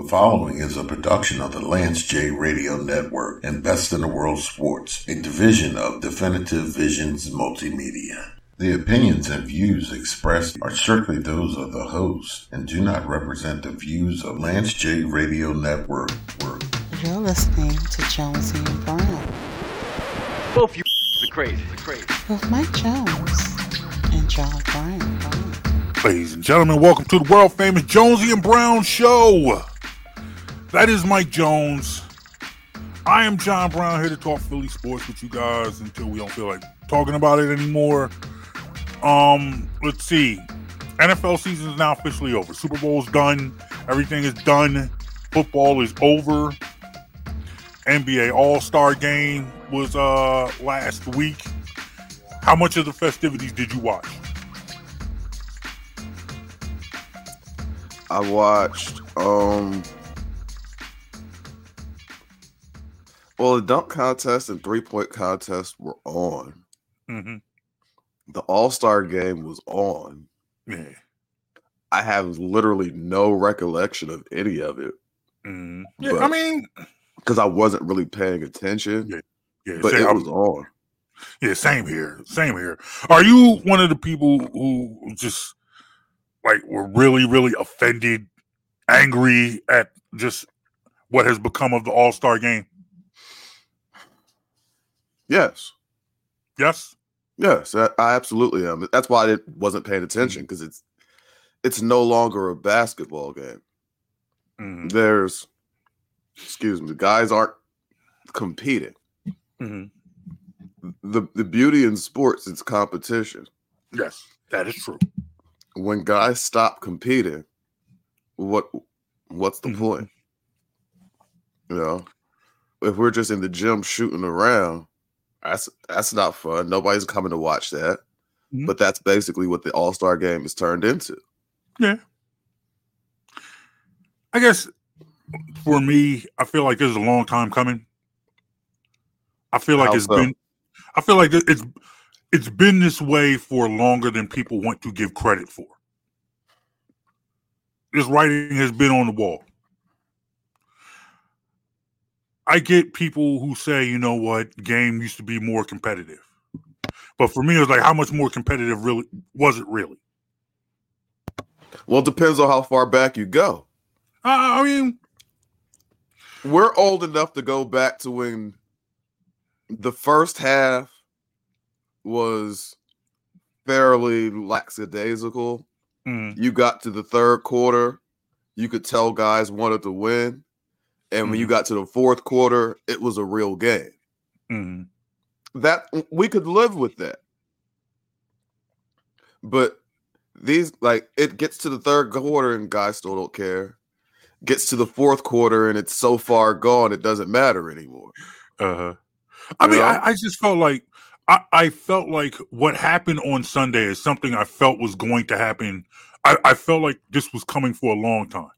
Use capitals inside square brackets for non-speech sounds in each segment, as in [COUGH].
The following is a production of the Lance J Radio Network and Best in the World Sports, a division of Definitive Visions Multimedia. The opinions and views expressed are strictly those of the host and do not represent the views of Lance J Radio Network. You're listening to Jonesy and Brown Both you are crazy. crazy. with Mike Jones and John Brown. Ladies and gentlemen, welcome to the world famous Jonesy and Brown Show. That is Mike Jones. I am John Brown here to talk Philly sports with you guys until we don't feel like talking about it anymore. Um, let's see. NFL season is now officially over. Super Bowl's done. Everything is done. Football is over. NBA All-Star game was uh last week. How much of the festivities did you watch? I watched um well the dunk contest and three point contest were on. Mm-hmm. The all-star game was on. Yeah. I have literally no recollection of any of it Mm. Yeah, But- I mean, because I wasn't really paying attention, Yeah, yeah, but same, it was on. yeah, same here, same here. Are you one of the people who just like were really, really offended, angry at just what has become of the All Star game? Yes. Yes. Yes, I, absolutely am. That's why I wasn't paying attention Mm-hmm. because it's it's no longer a basketball game. Mhm, There's excuse me, the guys aren't competing. mhm. the the beauty in sports is competition. Yes, that is true. When guys stop competing, what what's the Mhm. point? You know, if we're just in the gym shooting around, that's that's not fun. Nobody's coming to watch that. Mhm. But that's basically what the All Star game is turned into. Yeah. I guess for me, I feel like this is a long time coming. I feel like How it's so? been I feel like it's it's been this way for longer than people want to give credit for. This writing has been on the wall. I get people who say, you know what, game used to be more competitive. But for me, it was like, how much more competitive really was it really? Well, it depends on how far back you go. I I mean, We're old enough to go back to when the first half was fairly lackadaisical. mm, You got to the third quarter, you could tell guys wanted to win. And when you got to the fourth quarter, it was a real game. mm. That we could live with that. But these like it gets to the third quarter and guys still don't care. Gets to the fourth quarter and it's so far gone it doesn't matter anymore. Uh-huh. I mean, I, I just felt like I, I felt like what happened on Sunday is something I felt was going to happen. I, I felt like this was coming for a long time.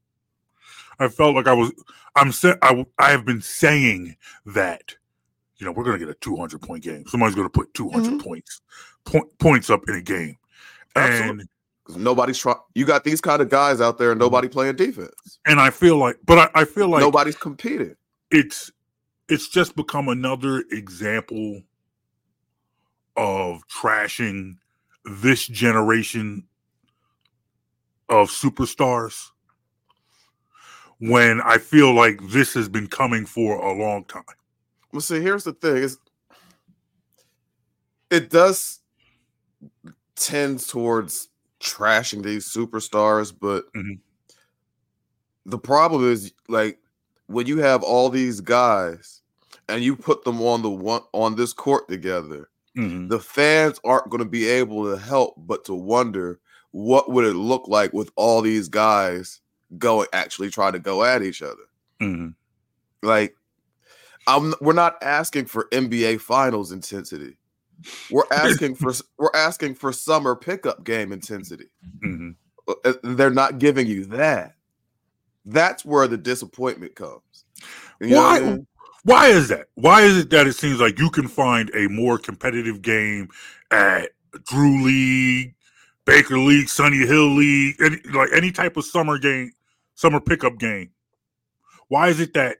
I felt like I was. I'm. Sa- I, I have been saying that. You know, we're going to get a 200 point game. Somebody's going to put 200 mm-hmm. points point, points up in a game, Absolutely. and nobody's trying you got these kind of guys out there and mm-hmm. nobody playing defense. and I feel like, but I, I feel like nobody's competing. it's it's just become another example of trashing this generation of superstars when I feel like this has been coming for a long time. Well, see, here's the thing: is it does tend towards trashing these superstars, but Mhm. the problem is like when you have all these guys and you put them on the one on this court together, the fans aren't going to be able to help but to wonder what would it look like with all these guys going actually try to go at each other Mhm. like I'm we're not asking for NBA finals intensity. We're asking for we're asking for summer pickup game intensity. Mhm. Uh, They're not giving you that. That's where the disappointment comes. You I Why? mean? Why is that? Why is it that it seems like you can find a more competitive game at Drew League, Baker League, Sunny Hill League, any, like any type of summer game, summer pickup game, why is it that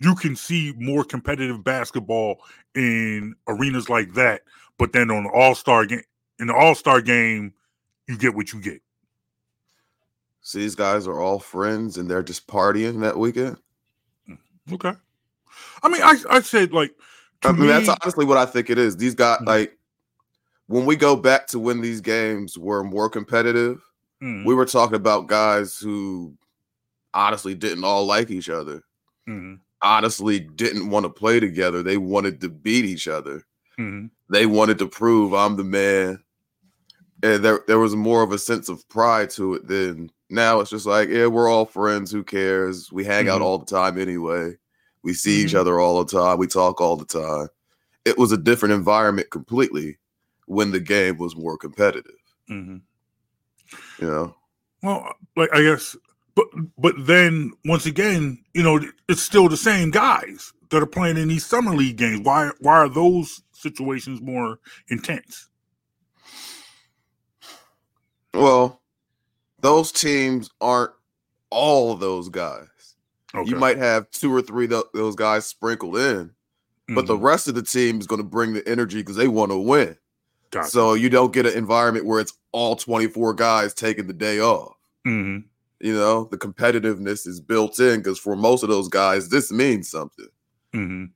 you can see more competitive basketball in arenas like that, but then on the All Star game, in the All Star game, you get what you get. So these guys are all friends and they're just partying that weekend. Okay. I mean, I I said like. I mean, me, that's honestly what I think it is. These guys, Mhm. like, when we go back to when these games were more competitive, Mhm, we were talking about guys who honestly didn't all like each other. mhm, Honestly, didn't want to play together. They wanted to beat each other. mhm, They wanted to prove I'm the man. And there, there was more of a sense of pride to it than now. It's just like, yeah, we're all friends. Who cares? We hang out Mhm. all the time anyway. We see each Mhm. other all the time. We talk all the time. It was a different environment completely when the game was more competitive. mhm. You know, Well, like I guess, but but then once again, you know, it's still the same guys that are playing in these summer league games. Why why are those situations more intense? well, those teams aren't all those guys. Okay. You might have two or three of those guys sprinkled in, but the Mhm. rest of the team is going to bring the energy because they want to win. Gotcha. So you don't get an environment where it's all 24 guys taking the day off. Mhm. You know, the competitiveness is built in because for most of those guys, this means something. Mhm.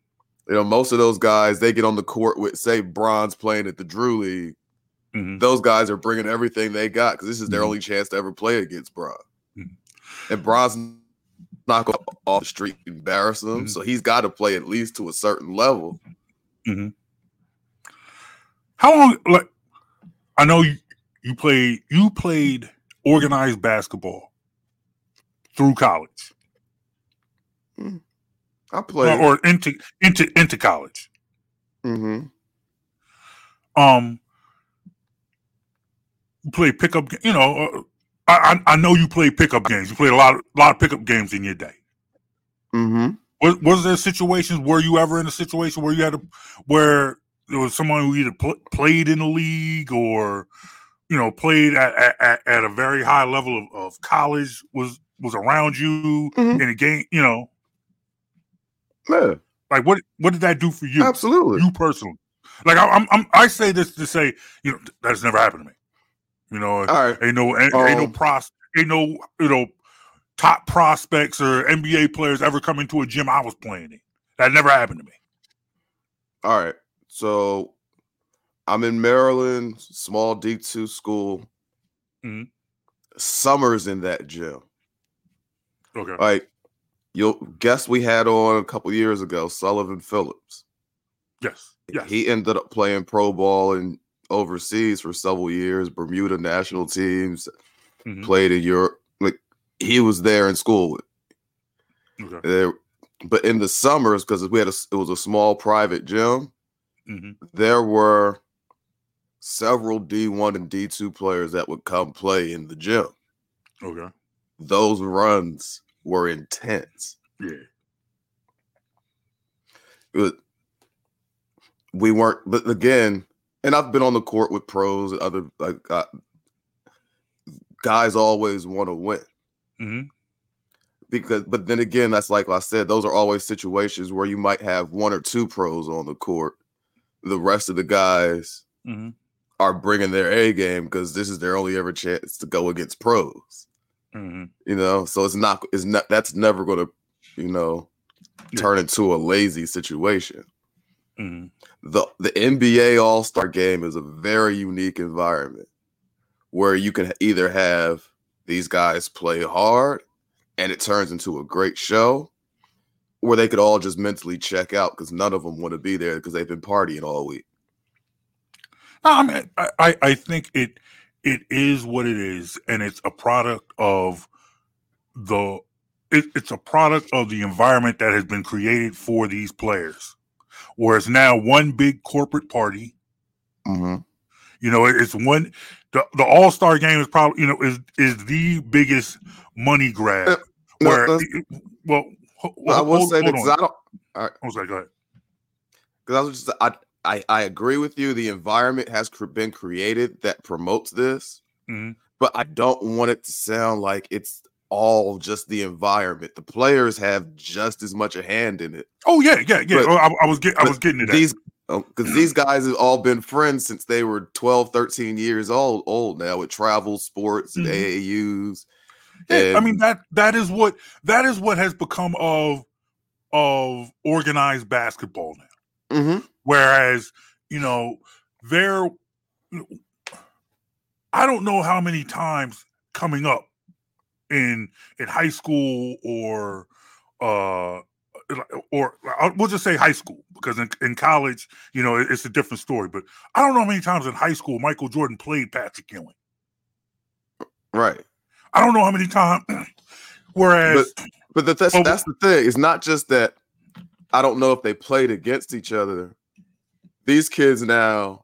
You know, most of those guys, they get on the court with, say, Bron's playing at the Drew League. Mhm. Those guys are bringing everything they got because this is their Mhm. only chance to ever play against Bron. Mhm. And Bron's not going off the street and embarrass him. Mhm. So he's got to play at least to a certain level. How long? Like, I know you you played you played organized basketball through college I play. or, or into into into college. hmm Um, play pickup. You know, uh, I I know you play pickup games. You played a lot of lot of pickup games in your day. Mm-hmm. Was, was there situations? Were you ever in a situation where you had to, where there was someone who either pl- played in the league or, you know, played at at, at- at a very high level of, of college was was around you Mhm. in a game? You know, Yeah, like what what did that do for you? absolutely. You personally, like I, I'm, I'm I say this to say, you know, that's never happened to me. You know, All right. ain't no ain't, ain't no Um, pros ain't no you know top prospects or NBA players ever come into a gym I was playing in. That never happened to me. All right. So I'm in Maryland, small D2 school. Mhm. Summers in that gym. Okay. Like you'll guess we had on a couple years ago, Sullivan Phillips. Yes. Yes. He ended up playing pro ball and overseas for several years, Bermuda national teams, Mhm. played in Europe. Like he was there in school. Okay. There, but in the summers, because we had a, it was a small private gym, hmm there were several D1 and D2 players that would come play in the gym. Okay. Those runs were intense. Yeah. Was- we weren't, but again, and I've been on the court with pros and other like uh, guys always want to win hmm because, but then again, that's like I said, those are always situations where you might have one or two pros on the court. The rest of the guys hmm are bringing their A game because this is their only ever chance to go against pros. Hmm You know, so it's not it's not that's never going to, you know, turn into a lazy situation. hmm The the NBA All Star Game is a very unique environment where you can either have these guys play hard and it turns into a great show, or they could all just mentally check out because none of them want to be there because they've been partying all week. No, I mean, I, I, I think it it is what it is, and it's a product of the it, it's a product of the environment that has been created for these players. Whereas now one big corporate party, Mm-hmm. you know, it's one the, the All Star game is probably you know is is the biggest money grab. Uh, No, where that's- well, ho- I will hold- say that hold 'cause on. I don't. I was like, go ahead. because I was just I, I I agree with you. The environment has cr- been created that promotes this, Mhm. but I don't want it to sound like it's all just the environment. The players have just as much a hand in it. Oh yeah, yeah, yeah. But- Oh, I, I was getting, I was getting to that. These because these [CLEARS THROAT] guys have all been friends since they were 12, 13 years old old now with travel sports and Mhm. AAUs. Yeah, I mean that that is what that is what has become of of organized basketball now. Mhm. Whereas, you know, there I don't know how many times coming up in in high school or uh or we'll just say high school because in, in college, you know, it- it's a different story. But I don't know how many times in high school Michael Jordan played Patrick Ewing. Right. I don't know how many times. [CLEARS THROAT] Whereas, But the, that's Oh, that's the thing. It's not just that I don't know if they played against each other. These kids now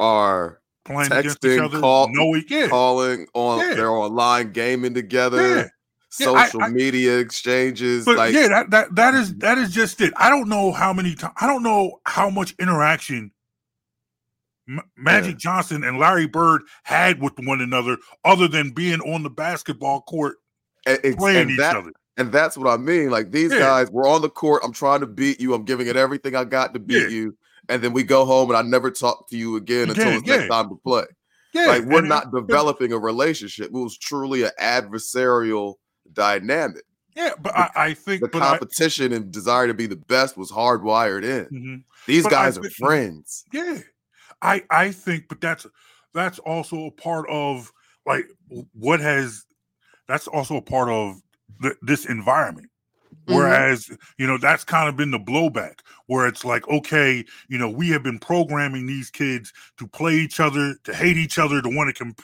are playing texting, call- no, yeah, calling on Yeah. they're online gaming together, yeah. I- social I- media exchanges. But like yeah, that that that is mm-hmm. that is just it. I don't know how many times. I don't know how much interaction M- Magic Johnson and Larry Bird had with one another, other than being on the basketball court and, playing each that- other. And that's what I mean. Like these guys, we're on the court. I'm trying to beat you. I'm giving it everything I got to beat you. And then we go home and I never talk to you again until Again, it's next time to play. Yeah, like we're and it- not developing a relationship. It was truly an adversarial dynamic. Yeah, but I, I think, The but I, competition and desire to be the best was hardwired in. Mhm. These But I guys are think- friends. Yeah, I I think, but that's that's also a part of like what has that's also a part of th- this environment. Mhm. Whereas, you know, that's kind of been the blowback where it's like, okay, you know, we have been programming these kids to play each other, to hate each other, to want to comp-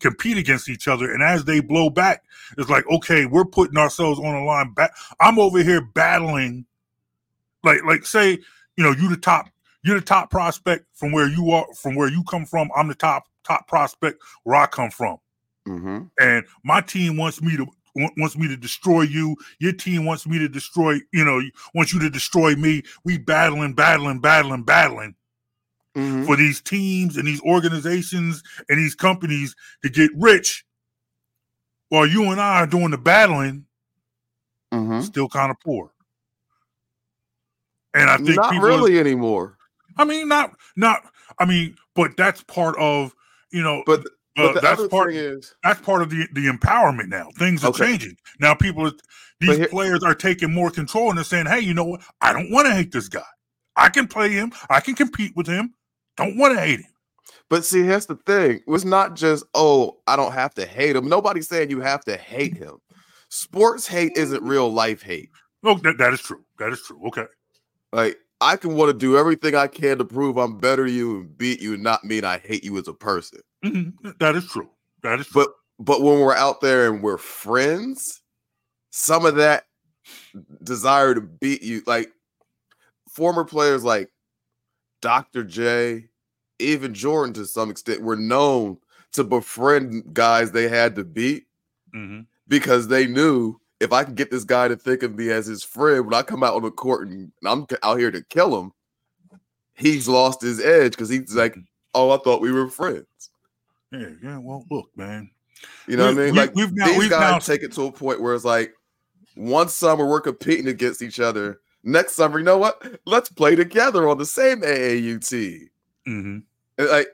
compete against each other. And as they blow back, it's like, okay, we're putting ourselves on the line. Ba- I'm over here battling, like, like say, you know, you the top, you're the top prospect from where you are, from where you come from. I'm the top top prospect where I come from hmm and my team wants me to wants me to destroy you. Your team wants me to destroy, you know, wants you to destroy me. We battling, battling, battling, battling hmm for these teams and these organizations and these companies to get rich. While you and I are doing the battling, hmm still kind of poor. And I think Not really anymore. I mean, not not. I mean, but that's part of you know. But, but that's part. is, that's part of the the empowerment now. Things are Okay. changing now. People, are, these here- players are taking more control and they're saying, "Hey, you know what? I don't want to hate this guy. I can play him. I can compete with him. Don't want to hate him." but see, here's the thing. It's not just, oh, I don't have to hate him. Nobody's saying you have to hate him. Sports hate isn't real life hate. Oh, that, that is true. That is true. Okay. Like I can want to do everything I can to prove I'm better than you and beat you, and not mean I hate you as a person. Mhm. That is true. That is true. But but when we're out there and we're friends, some of that desire to beat you, like former players like Dr. J, even Jordan to some extent, were known to befriend guys they had to beat hmm because they knew if I can get this guy to think of me as his friend when I come out on the court and I'm out here to kill him, he's lost his edge because he's like, oh, I thought we were friends. Yeah. Yeah. Well, look, man. You know what I mean? we- Like we've now- these we've guys now- take it to a point where it's like one summer we're competing against each other. Next summer, you know what? Let's play together on the same AAU team. hmm like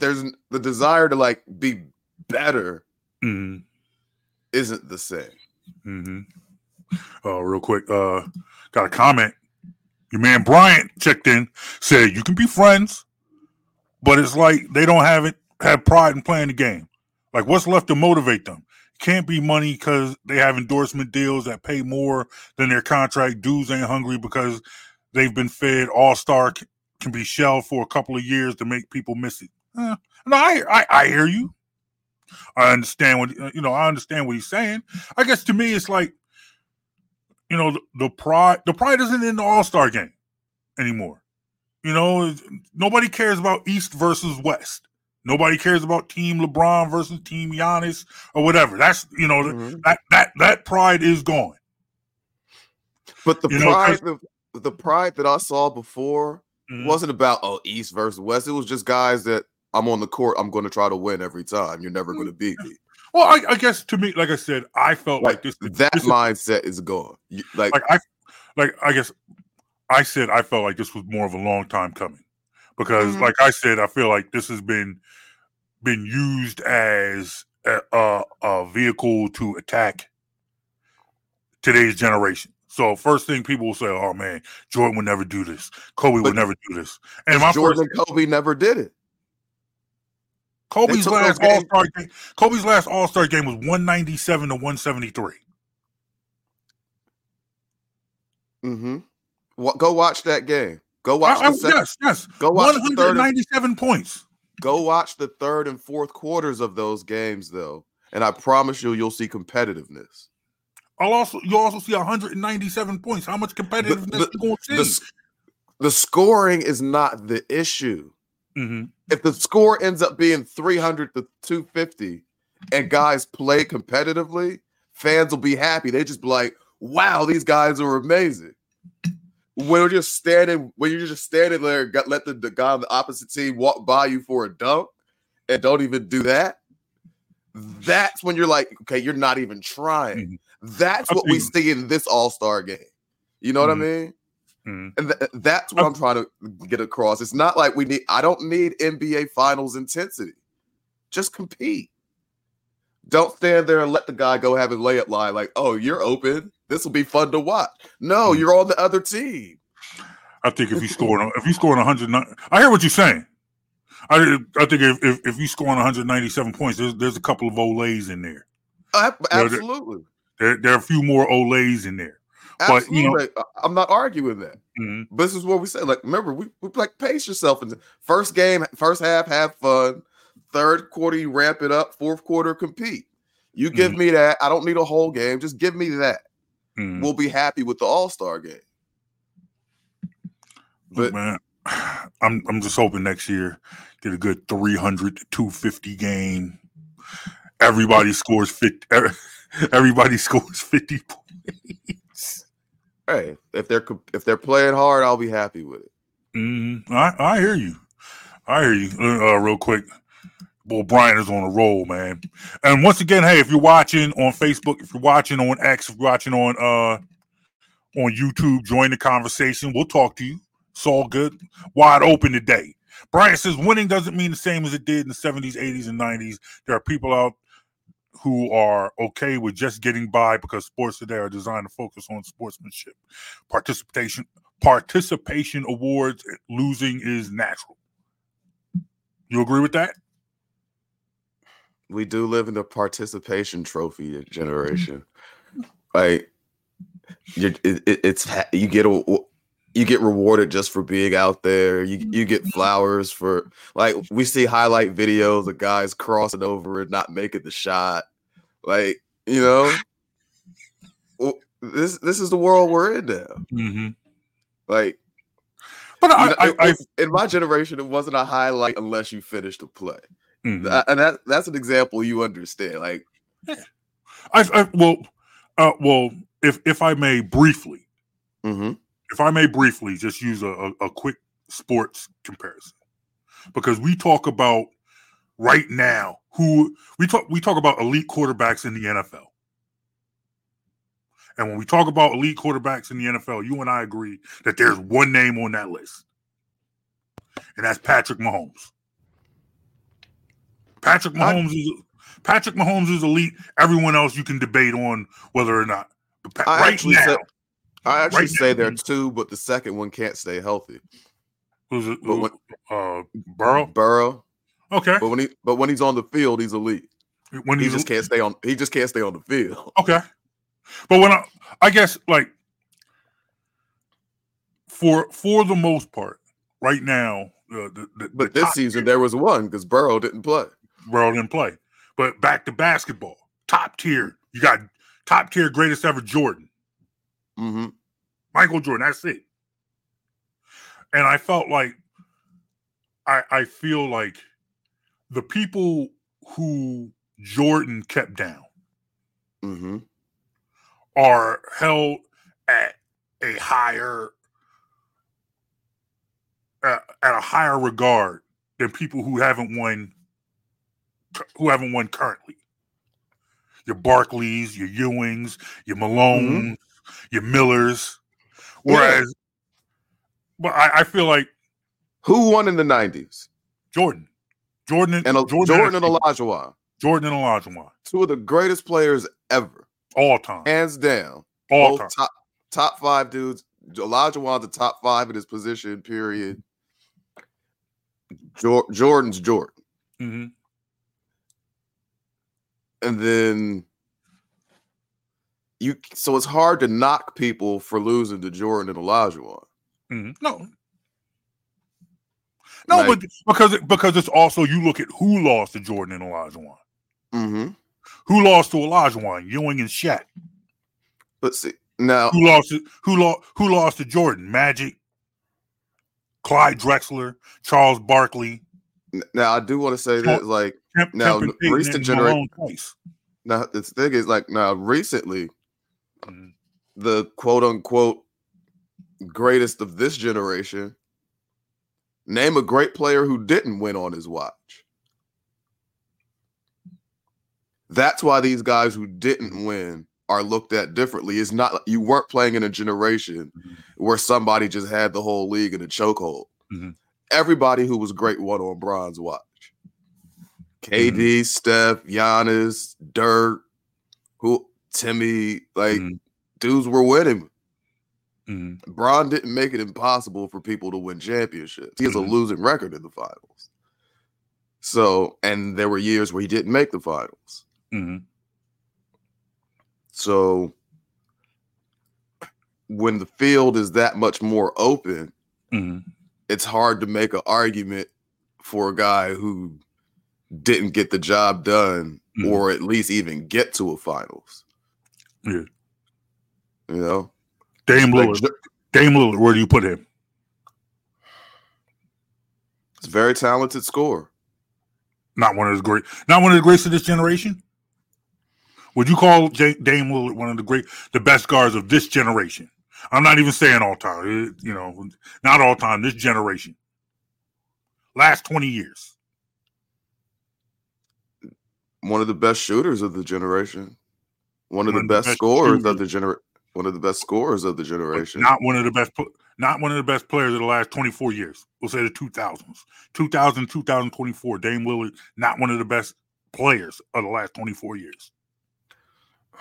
there's the desire to like be better hmm isn't the same. Hmm Uh, real quick, uh, got a comment. Your man Bryant checked in, said you can be friends, but it's like they don't have it have pride in playing the game. Like what's left to motivate them? Can't be money because they have endorsement deals that pay more than their contract. Dudes ain't hungry because they've been fed all star can be shelved for a couple of years to make people miss it. Uh, no, I, I I hear you. I understand what you know. I understand what he's saying. I guess to me, it's like, you know, the, the pride. The pride isn't in the All Star game anymore. You know, nobody cares about East versus West. Nobody cares about Team LeBron versus Team Giannis or whatever. That's you know Mhm. that that that pride is gone. But the You know, pride, the, the pride that I saw before Mhm. wasn't about oh East versus West. It was just guys that I'm on the court. I'm going to try to win every time. You're never going to beat me. [LAUGHS] Well, I, I, guess to me, like I said, I felt like, like this that this mindset is, gone. Like, like I like I guess I said I felt like this was more of a long time coming because, mm-hmm. like I said, I feel like this has been been used as a, a, a vehicle to attack today's generation. So first thing people will say, "Oh man, Jordan would never do this. Kobe but, would never do this." And my Jordan first, and Kobe never did it. Kobe's last All Star game. Kobe's last All Star game was one ninety seven to one seventy three. Mm-hmm. Go watch that game. Go watch. I, I, second, yes, yes. Go watch. One hundred ninety-seven points. Go watch the third and fourth quarters of those games, though, and I promise you, you'll see competitiveness. I'll also you'll also see 197 points. How much competitiveness the, the, you going to see? The, the, scoring is not the issue. Mm-hmm. If the score ends up being 300 to 250 and guys play competitively, fans will be happy. They just be like, wow, these guys are amazing. When you're just standing, when you're just standing there, got, let the, the guy on the opposite team walk by you for a dunk and don't even do that, that's when you're like, okay, you're not even trying. Mm-hmm. That's what we see in this All Star game. You know mm-hmm. what I mm-hmm. mean? Mm-hmm. And th- that's what I'm trying to get across. It's not like we need, I don't need NBA finals intensity. Just compete. Don't stand there and let the guy go have his layup line like, oh, you're open. This will be fun to watch. No, mm-hmm. you're on the other team. I think if you score, if you score 100, I hear what you're saying. I, I think if, if, if you score 197 points, there's, there's a couple of olés in there. Absolutely. There, there, are a few more olés in there. But you know, I'm not arguing that. Mm-hmm. This is what we say. Like, remember, we, we like pace yourself. In the first game, first half, have fun. Third quarter, you ramp it up. Fourth quarter, compete. You give mm-hmm. me that. I don't need a whole game. Just give me that. Mm-hmm. We'll be happy with the All Star game. But man, [SIGHS] I'm I'm just hoping next year get a good 300 to 250 game. Everybody scores 50. [LAUGHS] Everybody scores 50 points. Hey, if they're if they're playing hard, I'll be happy with it. Mm, I I hear you. I hear you. Uh, uh, real quick, well, Brian is on a roll, man. And once again, hey, if you're watching on Facebook, if you're watching on X, if you're watching on uh on YouTube, join the conversation. We'll talk to you. It's all good. Wide open today. Brian says winning doesn't mean the same as it did in the 70s, 80s, and 90s. There are people out who are okay with just getting by because sports today are designed to focus on sportsmanship. Participation participation awards losing is natural. You agree with that? We do live in the participation trophy generation. Like it, it, it's you get a you get rewarded just for being out there. You you get flowers for like we see highlight videos of guys crossing over and not making the shot. Like you know, this this is the world we're in now. Mm-hmm. Like, but I, know, I, I, in my generation, it wasn't a highlight unless you finished the play, mm-hmm. and that that's an example you understand. Like, yeah. I well, uh, well, if if I may briefly. Mm-hmm if I may briefly just use a, a, a quick sports comparison, because we talk about right now who we talk we talk about elite quarterbacks in the NFL. And when we talk about elite quarterbacks in the NFL, you and I agree that there's one name on that list. And that's Patrick Mahomes. Patrick Mahomes I, is Patrick Mahomes is elite. Everyone else you can debate on whether or not. But right now, said, I actually right say there are two, but the second one can't stay healthy. Who's it? Who, when, uh, Burrow. Burrow. Okay. But when he but when he's on the field, he's elite. When he just can't stay on, he just can't stay on the field. [LAUGHS] Okay. But when I, I guess like for for the most part, right now, uh, the, the, but the this season tier, there was one because Burrow didn't play. Burrow didn't play. But back to basketball, top tier. You got top tier greatest ever Jordan. Mm-hmm. Michael Jordan. That's it. And I felt like I I feel like the people who Jordan kept down mm-hmm. are held at a higher uh, at a higher regard than people who haven't won who haven't won currently. your Barkleys, your Ewings, your Malones, your Millers. Whereas, but I, I feel like Who won in the nineties? Jordan, Jordan, and Jordan, Jordan, and Olajuwon, Jordan and Olajuwon, two of the greatest players ever, all time, hands down. all time. top top five dudes. Olajuwon's the top five in his position. Period. Jor- Jordan's Jordan, hmm and then you. So it's hard to knock people for losing to Jordan and Olajuwon. hmm No, no, Like- but because it, because it's also you look at who lost to Jordan and Olajuwon, Mm-hmm. who lost to Olajuwon, Ewing and Shaq, But see now, who lost to, who lost who lost to Jordan, Magic, Clyde Drexler, Charles Barkley, now I do want to say that Like Kemp, Now, recent and genera- Malone twice. now, the thing is, like now, recently, Mhm. the quote unquote greatest of this generation. Name a great player who didn't win on his watch. That's why these guys who didn't win are looked at differently. It's not you weren't playing in a generation Mhm. where somebody just had the whole league in a chokehold. Mhm. Everybody who was great won on Bron's watch. KD, Steph, Giannis, Dirk, who Timmy, like Mhm. dudes were winning. Mhm. Bron didn't make it impossible for people to win championships. He has Mhm. a losing record in the finals. So, and there were years where he didn't make the finals. Mhm. So, when the field is that much more open, Mhm. it's hard to make an argument for a guy who didn't get the job done Mhm. or at least even get to a finals. Yeah. You know, Dame Like, Lillard, ju- Dame Lillard, where do you put him? it's a very talented scorer. Not one of the great, not one of the greats of this generation. Would you call J- Dame Lillard one of the great, the best guards of this generation? I'm not even saying all time. You know, not all time. This generation, last 20 years. One of the best shooters of the generation. One of One the best, best scorers shooters. of the gener. One of the best scorers of the but generation. Not one of the best, not one of the best players of the last 24 years. We'll say the 2000s, 2000, 2024. Dame Lillard, not one of the best players of the last 24 years. [SIGHS]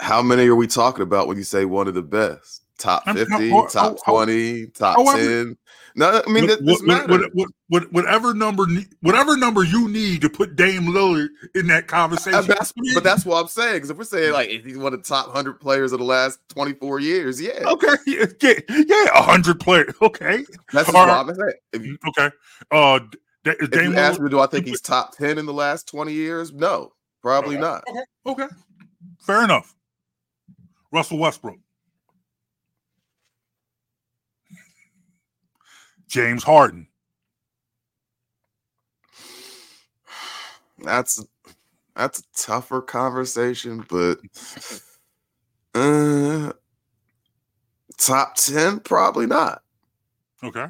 How many are we talking about when you say one of the best? Top 50, oh, top oh, oh, 20, top however- 10. No, I mean, What- this what- what- what- whatever number, whatever number you need to put Dame Lillard in that conversation. That's- but that's what I'm saying. Because if we're saying like if he's one of the top hundred players of the last 24 years, yeah, okay. [LAUGHS] Yeah, yeah, hundred players. [LAUGHS] Okay, that's what right. I'm saying. If you, okay. Uh, D- if Dame you ask me, do I think he's top 10 in the last 20 years? No, probably not. Okay, fair enough. Russell Westbrook, James Harden, That's that's a tougher conversation, but [LAUGHS] uh, top 10, probably not. okay.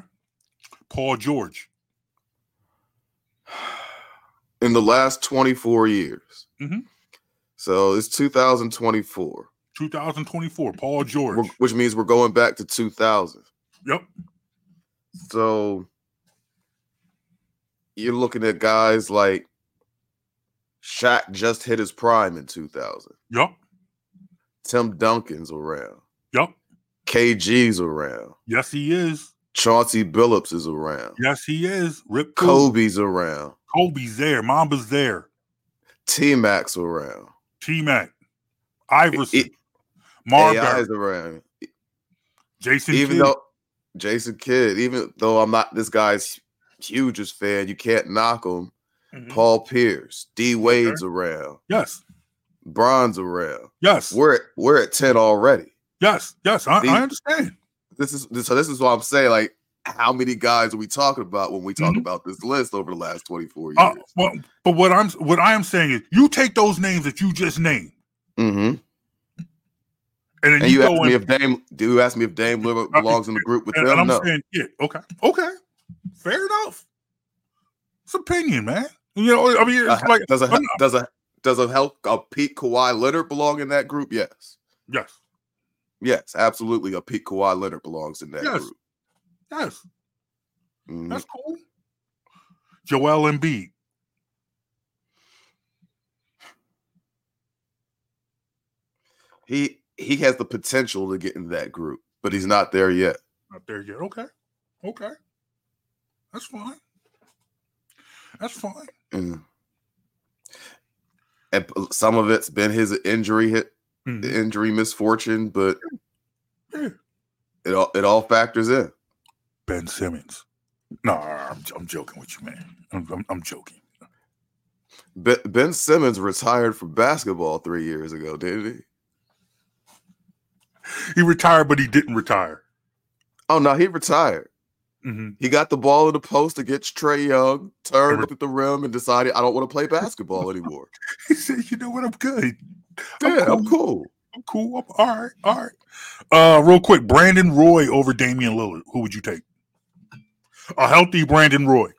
Paul George, [SIGHS] In the last 24 years. Mhm. So it's 2024, 2024. Paul George. which means we're going back to 2000. Yep. So you're looking at guys like Shaq just hit his prime in 2000. Yep. Tim Duncan's around. Yep. KG's around. Yes, he is. Chauncey Billups is around. Yes, he is. Rip Kobe. Kobe's around. Kobe's there. Mamba's there. T Mac's around. T Mac, Iverson, It- Marbury, AI's around. Jason even Kidd. though Jason Kidd, even though I'm not this guy's hugest fan, you can't knock him. Mhm. Paul Pierce, D Wade's around. Yes. Bron's around. Yes. We're at, we're at 10 already. Yes. Yes. I, I understand. This is so this is what I'm saying. Like, how many guys are we talking about when we talk Mhm. about this list over the last 24 years? Uh, well, but what I'm what I am saying is, you take those names that you just named, hmm and then And you, you asked me if Dame do you ask me if Dame Lillard Uh, belongs in the group with and, them? and I'm No. saying, yeah, okay, okay, fair enough. It's opinion, man. You know, I mean, it's Uh, like does a not- does a does a help a Pete Kawhi Leonard belong in that group? Yes. Yes. Yes, absolutely. A Pete Kawhi Leonard belongs in that Yes. group. Yes. Mhm. That's cool. Joel Embiid. He he has the potential to get in that group, but he's not there yet. Not there yet. Okay. Okay. That's fine. That's fine. Mm. And some of it's been his injury hit, Mhm. injury misfortune, but Yeah. it all it all factors in. Ben Simmons. No, I'm, I'm joking with you, man. I'm, I'm, I'm joking. Ben, ben Simmons retired from basketball three years ago, didn't he? [LAUGHS] He retired, but he didn't retire. Oh no, he retired. Mhm. He got the ball in the post against Trae Young, turned, Re- looked at the rim, and decided, I don't want to play basketball [LAUGHS] anymore. He said, "You know what? I'm good. yeah, I'm cool. I'm cool. I'm, all right. All right. Uh, real quick, Brandon Roy over Damian Lillard. Who would you take? A healthy Brandon Roy.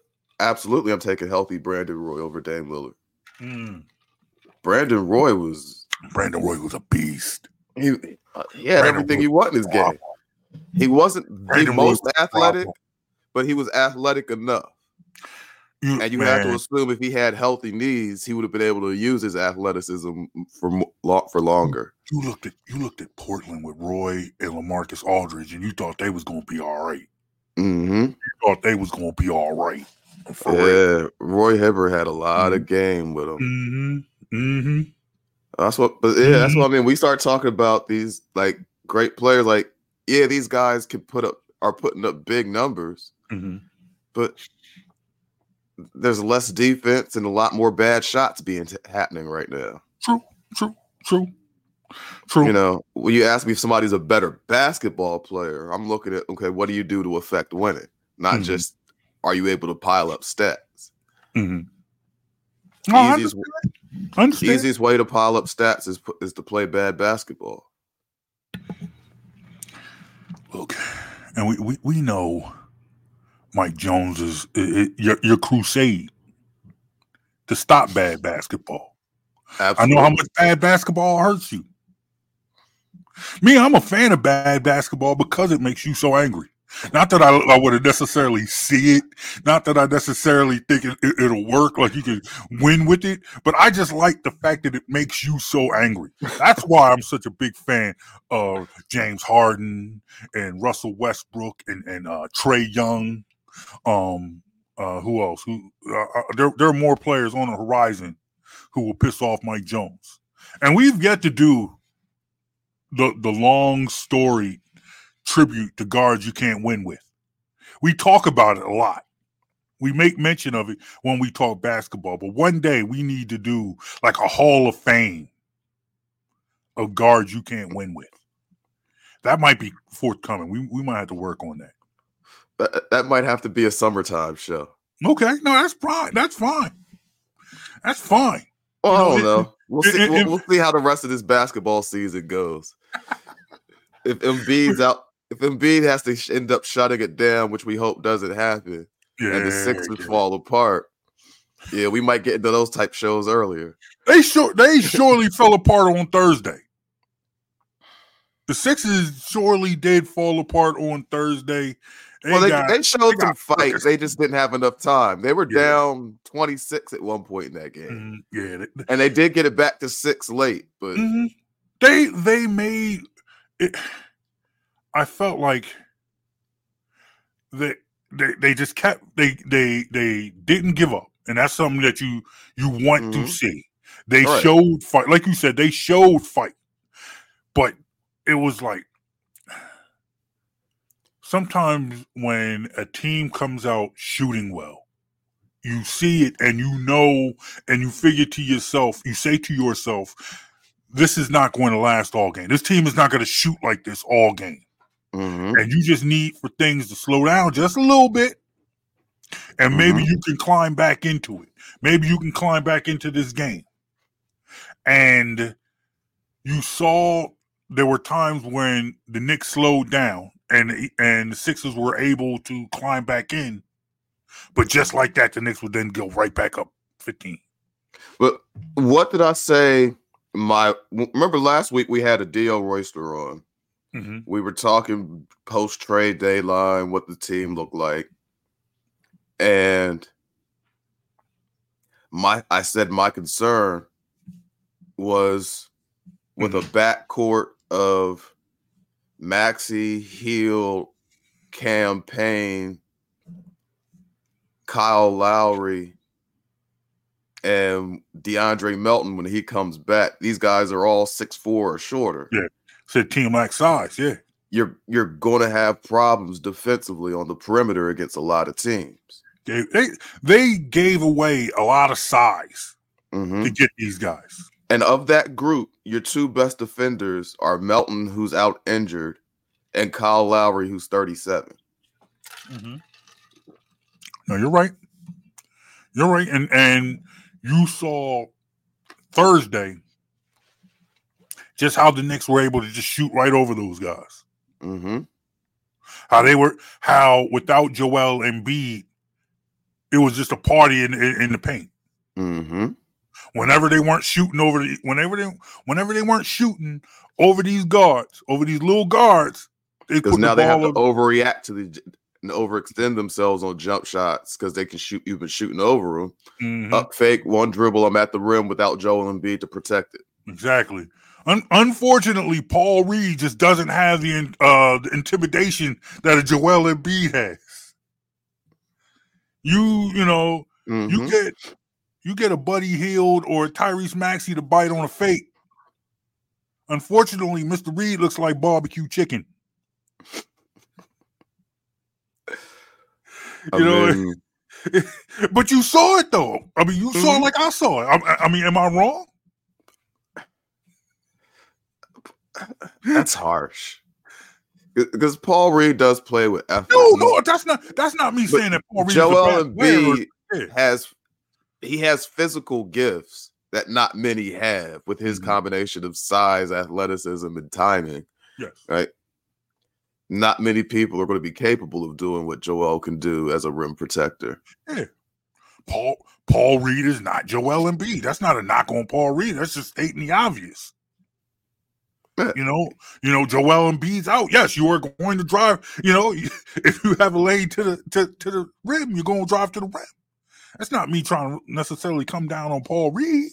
Absolutely, I'm taking healthy Brandon Roy over Dame Lillard. Mm. Brandon Roy was Brandon Roy was a beast. He, uh, he had everything he wanted in his game. He wasn't the most athletic, but he was athletic enough. You, And you have to assume if he had healthy knees, he would have been able to use his athleticism for for longer. you looked at you looked at Portland with Roy and LaMarcus Aldridge, and you thought they was gonna be all right. mm-hmm. You thought they was gonna be all right. Yeah, Roy Hibbert had a lot of game with him. Mm-hmm. Mm-hmm. That's what, but yeah, that's what I mean. We start talking about these like great players. Like, yeah, these guys can put up are putting up big numbers, Mm-hmm. but there's less defense and a lot more bad shots being t- happening right now. True. True. True. True. You know, when you ask me if somebody's a better basketball player, I'm looking at okay, what do you do to affect winning? Not Mhm. just are you able to pile up stats. Mm-hmm. No, I easiest, understand. I easiest way to pile up stats is is to play bad basketball. Look, and we, we, we know Mike Jones is i- i- your your crusade to stop bad basketball. Absolutely. I know how much bad basketball hurts you. Me, I'm a fan of bad basketball because it makes you so angry. Not that I, I would necessarily see it, not that I necessarily think it, it, will work, like you can win with it, but I just like the fact that it makes you so angry. That's why I'm such a big fan of James Harden and Russell Westbrook and, and uh, Trae Young. Um, uh, who else? Who uh, uh, there? There are more players on the horizon who will piss off Mike Jones, and we've yet to do the the long story tribute to guards you can't win with. We talk about it a lot. We make mention of it when we talk basketball, but one day we need to do like a Hall of Fame of guards you can't win with. That might be forthcoming. We we might have to work on that. That, that might have to be a summertime show. Okay, no, that's fine. That's fine. That's fine. Well, I No, don't it- know. We'll see. we'll, we'll see how the rest of this basketball season goes. if Embiid's [LAUGHS] out, if Embiid has to end up shutting it down, which we hope doesn't happen, Yeah, and the Sixers yeah. fall apart, yeah, we might get into those type shows earlier. They sure they surely fell apart on Thursday. The Sixers surely did fall apart on Thursday. well, they, got- they showed they some fights. They just didn't have enough time. They were Yeah. down 26 at one point in that game. Mhm, yeah, they, And they did get it back to six late, but Mhm. they they made it. I felt like they they they just kept they they they didn't give up, and that's something that you you want to Mhm. see. They Right. showed fight, like you said, they showed fight, but it was like sometimes when a team comes out shooting well, you see it and you know and you figure to yourself, you say to yourself, this is not going to last all game. This team is not going to shoot like this all game. Mhm. And you just need for things to slow down just a little bit. And maybe you can climb back into it. Maybe you can climb back into this game. And you saw there were times when the Knicks slowed down and and the Sixers were able to climb back in. But just like that, the Knicks would then go right back up 15. But what did I say? My remember last week we had a Dio Royster on. Mm-hmm. We were talking post trade deadline, what the team looked like, and my I said my concern was with mm-hmm. a backcourt of Maxey, Hield, Cam Payne, Kyle Lowry, and DeAndre Melton when he comes back. These guys are all six four or shorter. Yeah, said team like size. Yeah, you're you're going to have problems defensively on the perimeter against a lot of teams. They they, they gave away a lot of size mm-hmm. to get these guys. And of that group, your two best defenders are Melton, who's out injured, and Kyle Lowry, who's 37. Mm-hmm. No, you're right. You're right. And and you saw Thursday just how the Knicks were able to just shoot right over those guys. Mm-hmm. How they were, how without Joel and Embiid, it was just a party in in, in the paint. Mm-hmm. Whenever they weren't shooting over the, whenever they, whenever they weren't shooting over these guards, over these little guards, because now the they have to overreact to the and overextend themselves on jump shots because they can shoot. You've been shooting over them. Mm-hmm. Up fake, one dribble. I'm at the rim without Joel and Embiid to protect it. Exactly. Un- unfortunately, Paul Reed just doesn't have the, uh, the intimidation that a Joel Embiid has. You, you know, mm-hmm. you get you get a Buddy Hield or Tyrese Maxey to bite on a fake. Unfortunately, Mr. Reed looks like barbecue chicken. you know. Mean, [LAUGHS] but you saw it though. I mean, you mm-hmm. saw it like I saw it. I, I mean, am I wrong? That's harsh. Because Paul Reed does play with effort. No, no, that's not that's not me but saying that Paul Reed. Joel Embiid has he has physical gifts that not many have with his mm-hmm. combination of size, athleticism, and timing. Yes. Right not many people are going to be capable of doing what Joel can do as a rim protector. Yeah. Paul Paul Reed is not Joel Embiid. That's not a knock on Paul Reed. That's just stating the obvious. You know, you know, Joel Embiid's out. Yes, you are going to drive. You know, [LAUGHS] if you have a lane to the to, to the rim, you're going to drive to the rim. That's not me trying to necessarily come down on Paul Reed.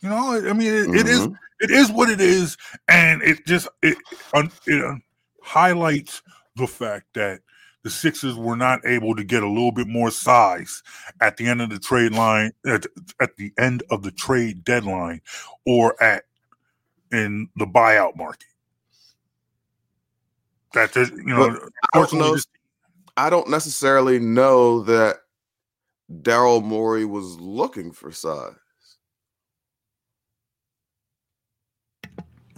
You know, I mean, it, mm-hmm. it is mm-hmm. it is what it is, and it just it, it highlights the fact that the Sixers were not able to get a little bit more size at the end of the trade line at, at the end of the trade deadline or at in the buyout market. That you know, I don't, know I don't necessarily know that Daryl Morey was looking for size.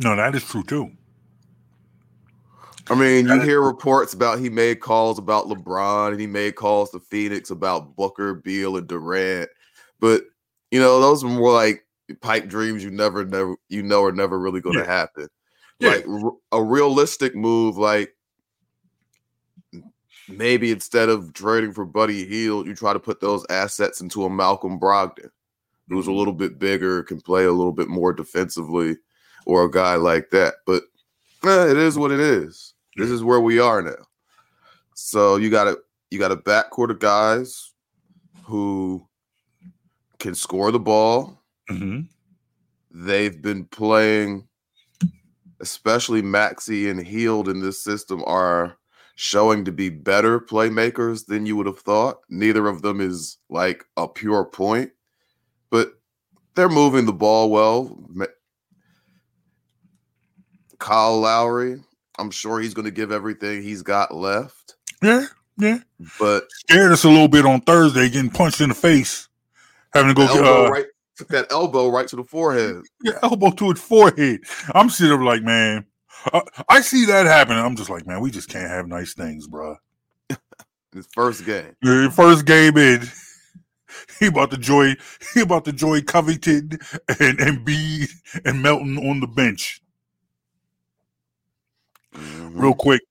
No, that is true too. I mean, you hear reports about he made calls about LeBron and he made calls to Phoenix about Booker, Beal, and Durant. But you know, those are more like pipe dreams you never never you know are never really going to yeah. happen. Yeah. Like r- a realistic move, like maybe instead of trading for Buddy Hield, you try to put those assets into a Malcolm Brogdon, who's a mm-hmm. little bit bigger, can play a little bit more defensively or a guy like that. But eh, it is what it is. This is where we are now. So you got a you got a backcourt of guys who can score the ball. Mm-hmm. They've been playing, especially Maxey and Hield in this system are showing to be better playmakers than you would have thought. Neither of them is like a pure point, but they're moving the ball well. Kyle Lowry, I'm sure he's going to give everything he's got left. Yeah, yeah. But scared us a little bit on Thursday, getting punched in the face, having to go uh, right, took that elbow right to the forehead. [LAUGHS] Yeah, elbow to his forehead. I'm sitting there like, man, uh, I see that happening. I'm just like, man, we just can't have nice things, bro. [LAUGHS] His first game. Yeah, first game in. He about to joy. He about to joy Covington and Embiid and Melton on the bench. Mm-hmm. Real quick,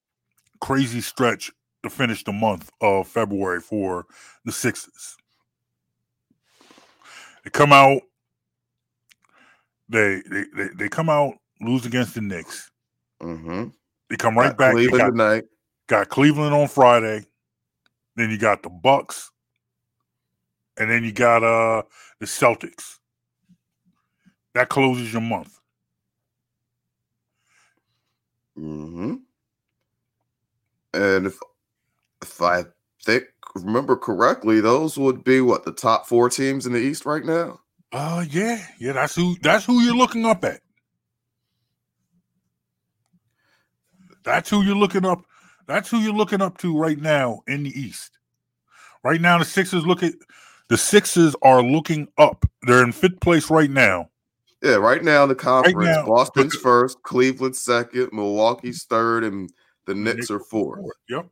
crazy stretch to finish the month of February for the Sixers. They come out. They they they, they come out lose against the Knicks. Mm-hmm. They come right Got back. Cleveland got, tonight. got Cleveland on Friday. Then you got the Bucks. And then you got uh the Celtics. That closes your month. Mm-hmm. And if if I think remember correctly, those would be what the top four teams in the East right now. Uh yeah, yeah, that's who that's who you're looking up at. That's who you're looking up. That's who you're looking up to right now in the East. Right now, the Sixers look at the Sixers are looking up. They're in fifth place right now. Yeah, right now in the conference, now- Boston's first, Cleveland's second, Milwaukee's third, and the Knicks Knicks are fourth. Yep.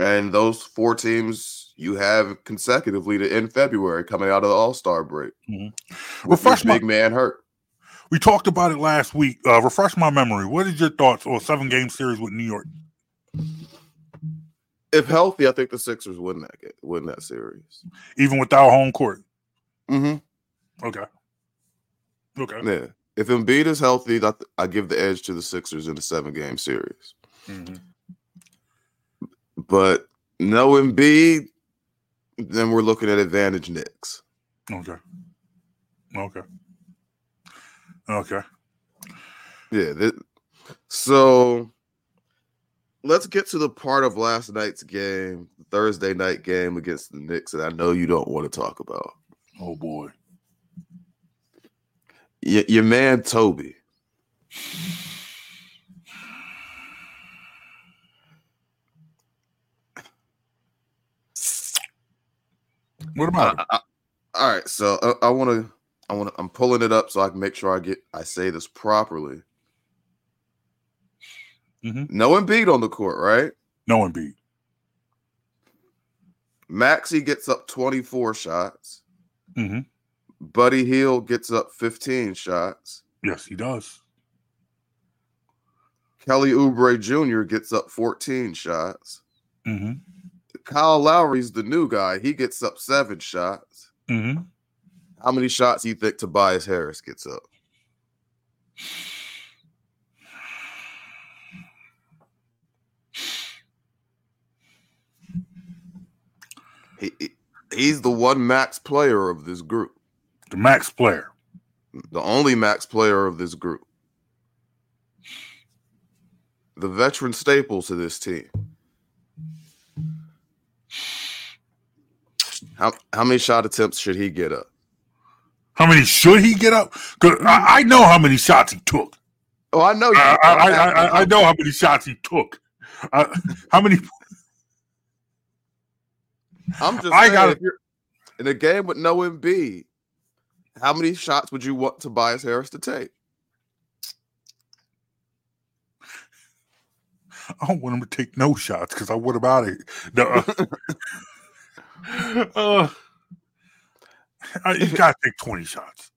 And those four teams you have consecutively to end February coming out of the All Star break. Mhm. Your Refresh my- big man hurt. We talked about it last week. Uh, refresh my memory. What is your thoughts on a seven game series with New York? If healthy, I think the Sixers win that game, win that series. Even without home court. Mm-hmm. Okay. Okay. Yeah. If Embiid is healthy, that I give the edge to the Sixers in the seven game series. Mhm. But no Embiid, then we're looking at advantage Knicks. Okay. Okay. Okay. Yeah. th- so let's get to the part of last night's game, Thursday night game against the Knicks that I know you don't want to talk about. Oh boy. Y- your man Toby. What about it? I- I- all right, so uh, I want to, I want to, I'm pulling it up so I can make sure I get, I say this properly. Mhm. No Embiid on the court, right? No Embiid. Maxey gets up 24 shots. hmm Buddy Hield gets up 15 shots. Yes, he does. Kelly Oubre Jr. gets up 14 shots. hmm Kyle Lowry's the new guy. He gets up seven shots. hmm How many shots do you think Tobias Harris gets up? He- he's the one max player of this group, The max player. the only max player of this group. The veteran staple to this team. How, how many shot attempts should he get up? How many should he get up? 'Cause I, I know how many shots he took. Oh, I know. you- I, I, I, I, know how many shots he took. Uh, how many? I'm just I gotta- in a game with no Embiid, how many shots would you want Tobias Harris to take? I don't want him to take no shots because I would about it. The, uh, uh, [LAUGHS] uh, you got to take 20 shots,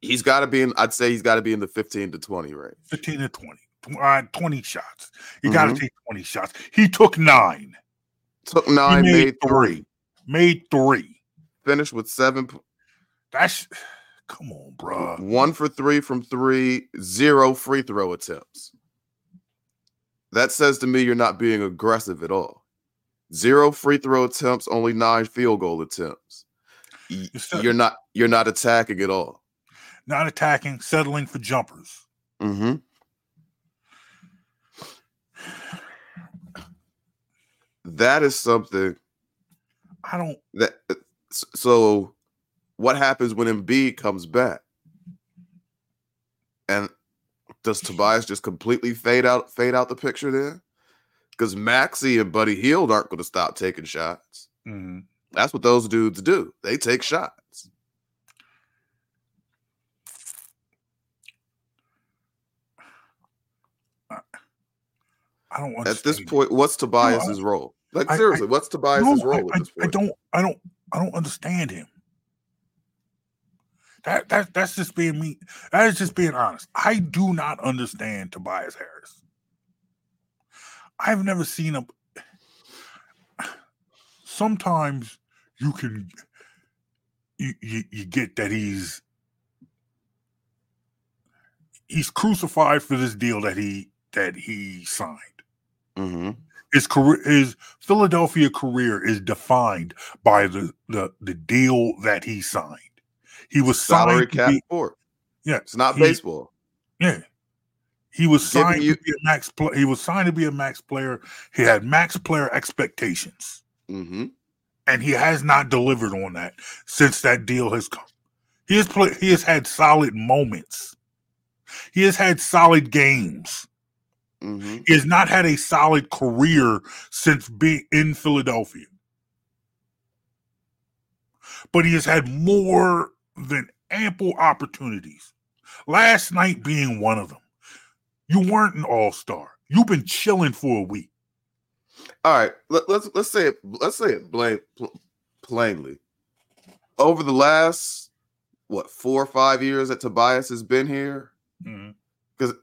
He's got to be in. I'd say he's got to be in the 15 to 20 range. 15 to 20. Uh, 20 shots. You got to take 20 shots. He took nine, Took nine, made made, three. three, made three. finished with seven, That's, come on, bro. one for three from three, zero free throw attempts. That says to me you're not being aggressive at all. Zero free throw attempts, only nine field goal attempts. Y- It's not- You're not you're not attacking at all. Not attacking, settling for jumpers. Mm-hmm. That is something I don't, that so what happens when Embiid comes back? And does Tobias just completely fade out fade out the picture there? Because Maxey and Buddy Hield aren't going to stop taking shots. mhm. That's what those dudes do. They take shots. I don't want At this point, what's Tobias's role? Like I- seriously, what's Tobias's I, role I- at this point? I don't, I don't, I don't understand him. That that that's just being me. That is just being honest. I do not understand Tobias Harris. I've never seen him. Sometimes you can you, you, you get that he's he's crucified for this deal that he that he signed. Mm-hmm. His career, his Philadelphia career is defined by the the the deal that he signed. He was Salary signed cap be, yeah, It's not he- baseball. yeah. He was signed you- to be a max. Pl- he was signed to be a max player. He had max player expectations, Mm-hmm. and he has not delivered on that since that deal has come. He has played. He has had solid moments. He has had solid games. Mm-hmm. He has not had a solid career since being in Philadelphia. But he has had more than ample opportunities. Last night being one of them. You weren't an all-star. You've been chilling for a week. All right, let, let's let's say it. Let's say it plain, pl- plainly. Over the last what four or five years that Tobias has been here, mm-hmm. because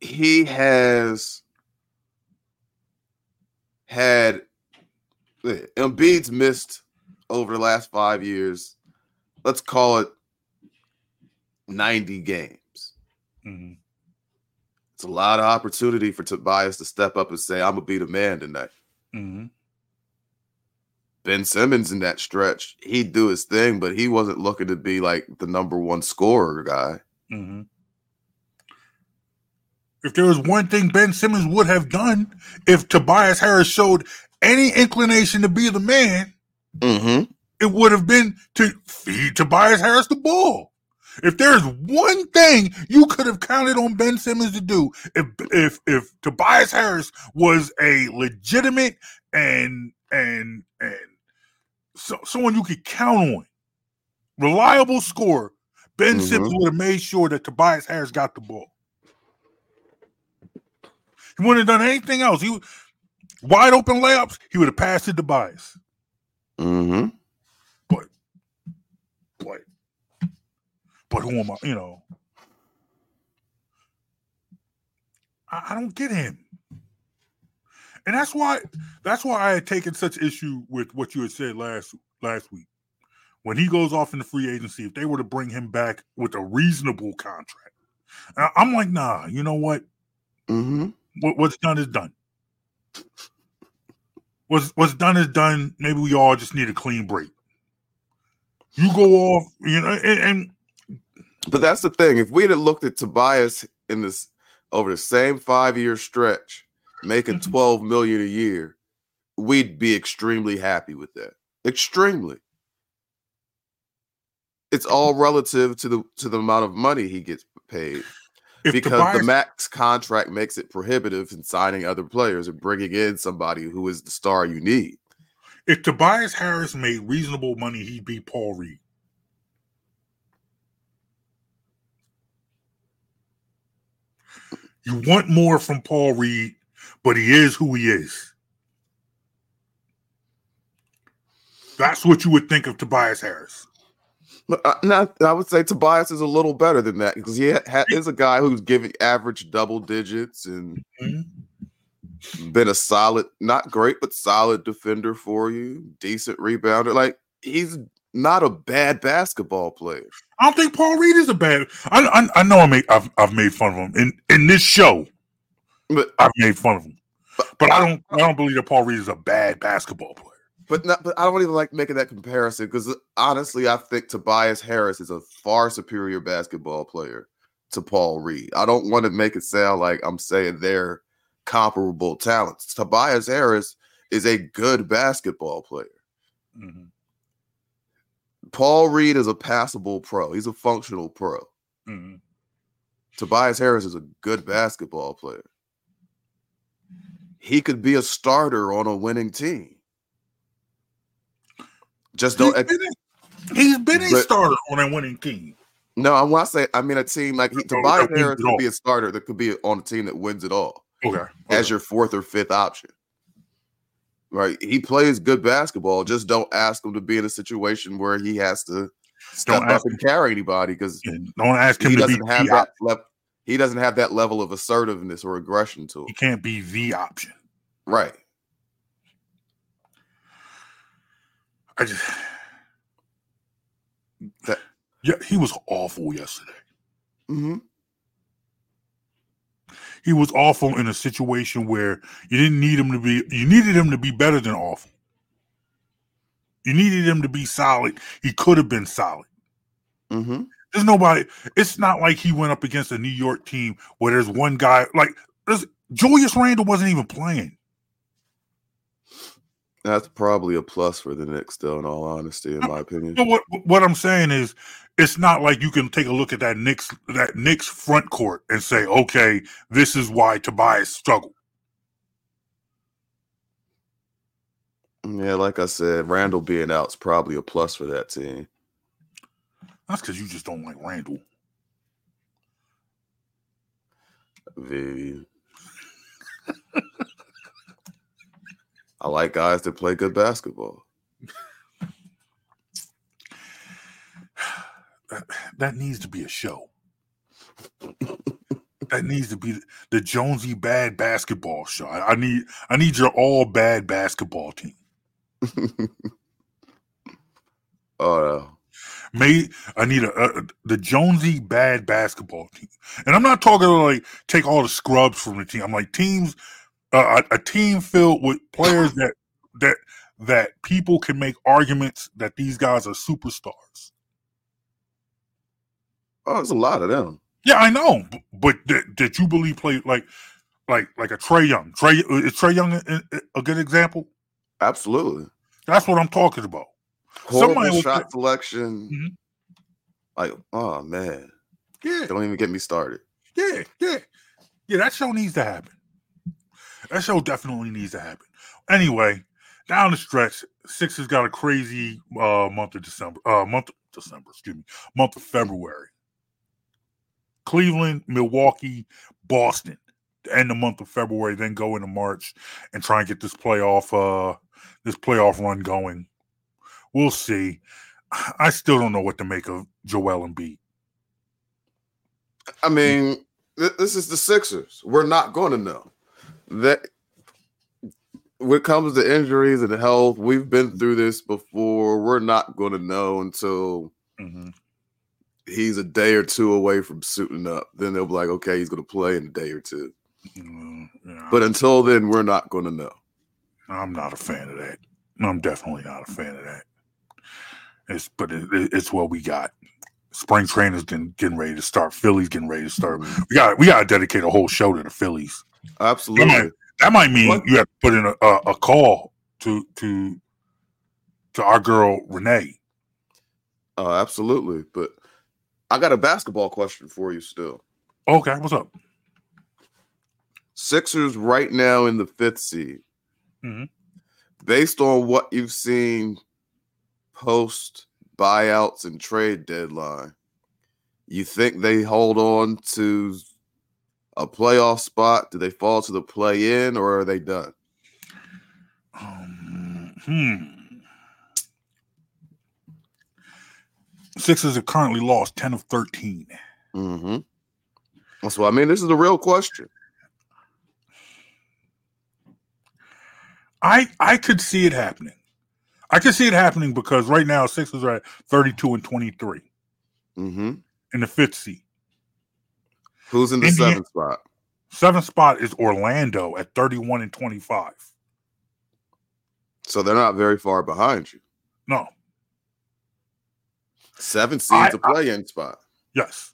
he has had Embiid's missed over the last five years. Let's call it ninety games. Mhm. It's a lot of opportunity for Tobias to step up and say, "I'm gonna be the man tonight." Mhm. Ben Simmons in that stretch, he'd do his thing, but he wasn't looking to be like the number one scorer guy. Mhm. If there was one thing Ben Simmons would have done if Tobias Harris showed any inclination to be the man, Mm-hmm. it would have been to feed Tobias Harris the ball. If there's one thing you could have counted on Ben Simmons to do, if if if Tobias Harris was a legitimate and and and so, someone you could count on, reliable scorer, Ben Mhm. Simmons would have made sure that Tobias Harris got the ball. He wouldn't have done anything else. He would- wide open layups. He would have passed it to Tobias. Mm-hmm. but but but who am I? You know, I, I don't get him, and that's why that's why I had taken such issue with what you had said last last week when he goes off in the free agency. If they were to bring him back with a reasonable contract, I- I'm like, nah. You know what? Mm-hmm. what what's done is done. What's what's done is done. Maybe we all just need a clean break. You go off, you know, and, and But that's the thing. If we had looked at Tobias in this over the same five year stretch, making Mhm. 12 million a year, we'd be extremely happy with that. Extremely. It's all relative to the to the amount of money he gets paid. if because Tobias, the max contract makes it prohibitive in signing other players and bringing in somebody who is the star you need. if Tobias Harris made reasonable money, he'd be Paul Reed. You want more from Paul Reed, but he is who he is. That's what you would think of Tobias Harris. Not, I would say Tobias is a little better than that because he ha- is a guy who's giving average double digits and Mhm. been a solid, not great, but solid defender for you, decent rebounder. Like he's not a bad basketball player. I don't think Paul Reed is a bad. I I, I know I made I've, I've made fun of him in in this show. But I've made fun of him, but I don't I don't believe that Paul Reed is a bad basketball player. but not, but I don't even like making that comparison because honestly, I think Tobias Harris is a far superior basketball player to Paul Reed. I don't want to make it sound like I'm saying they're comparable talents. Tobias Harris is a good basketball player. Mhm. Paul Reed is a passable pro. He's a functional pro. Mhm. Tobias Harris is a good basketball player. He could be a starter on a winning team. Just don't been, a, he's been a But- starter on a winning team. No, I want to say, I mean, a team like he, Tobias Harris could be a starter that could be on a team that wins it all Okay. as your fourth or fifth option. Right? He plays good basketball. Just don't ask him to be in a situation where he has to step Don't up and carry anybody because don't ask him he to be doesn't have that op- he doesn't have that level of assertiveness or aggression to him. He can't be the option. Right. I just That- yeah, he was awful yesterday. Mm-hmm. He was awful in a situation where you didn't need him to be. You needed him to be better than awful. You needed him to be solid. He could have been solid. Mm-hmm. There's nobody. It's not like he went up against a New York team where there's one guy like there's, Julius Randle wasn't even playing. That's probably a plus for the Knicks, though. In all honesty, in [LAUGHS] my opinion. But what what I'm saying is, it's not like you can take a look at that Knicks that Knicks front court and say, okay, this is why Tobias struggled. Yeah, like I said, Randle being out is probably a plus for that team. That's because you just don't like Randle. The [LAUGHS] I like guys that play good basketball. That, that needs to be a show. that needs to be the Jonesy bad basketball show. I, I need I need your all bad basketball team. [LAUGHS] Oh, May I need a, a the Jonesy bad basketball team, and I'm not talking like take all the scrubs from the team. I'm like teams, uh, a, a team filled with players that that that people can make arguments that these guys are superstars. Oh, there's a lot of them. Yeah, I know, but that, that you believe play like like like a Trae Young. Trae is Trae Young a, a- good example? Absolutely. That's what I'm talking about. Horrible Somebody shot selection. Mhm. Like, oh man, Yeah, don't even get me started. yeah, yeah, yeah. That show needs to happen. That show definitely needs to happen. Anyway, down the stretch, Sixers got a crazy uh, month of December. Uh, month of December, excuse me, month of February. Cleveland, Milwaukee, Boston. To end the month of February, then go into March and try and get this playoff uh this playoff run going. We'll see. I still don't know what to make of Joel Embiid. I mean, th- this is the Sixers. We're not going to know that. When it comes to injuries and health, we've been through this before. We're not going to know until Mm-hmm. He's a day or two away from suiting up. Then they'll be like, okay, he's going to play in a day or two. Mm, yeah, But until then, we're not going to know. I'm not a fan of that. I'm definitely not a fan of that. It's but it, it- it's what we got. Spring training's getting, getting ready to start. Phillies getting ready to start. We got we got to dedicate a whole show to the Phillies. Absolutely. That might mean What? you have to put in a, a, a call to to to our girl Renee. Oh, absolutely. But I got a basketball question for you still. Okay, what's up? Sixers right now in the fifth seed. Mhm. Based on what you've seen post buyouts and trade deadline, you think they hold on to a playoff spot? Do they fall to the play in or are they done? Um, hmm. Sixers have currently lost ten of thirteen. Mm-hmm. That's what I mean. This is a real question. I I could see it happening. I could see it happening because right now Sixers are at 32 and 23 Mm-hmm. in the fifth seat. Who's in the Indiana- seventh spot? Seventh spot is Orlando at 31 and 25. So they're not very far behind you. No, Seven seeds a play-in spot. yes.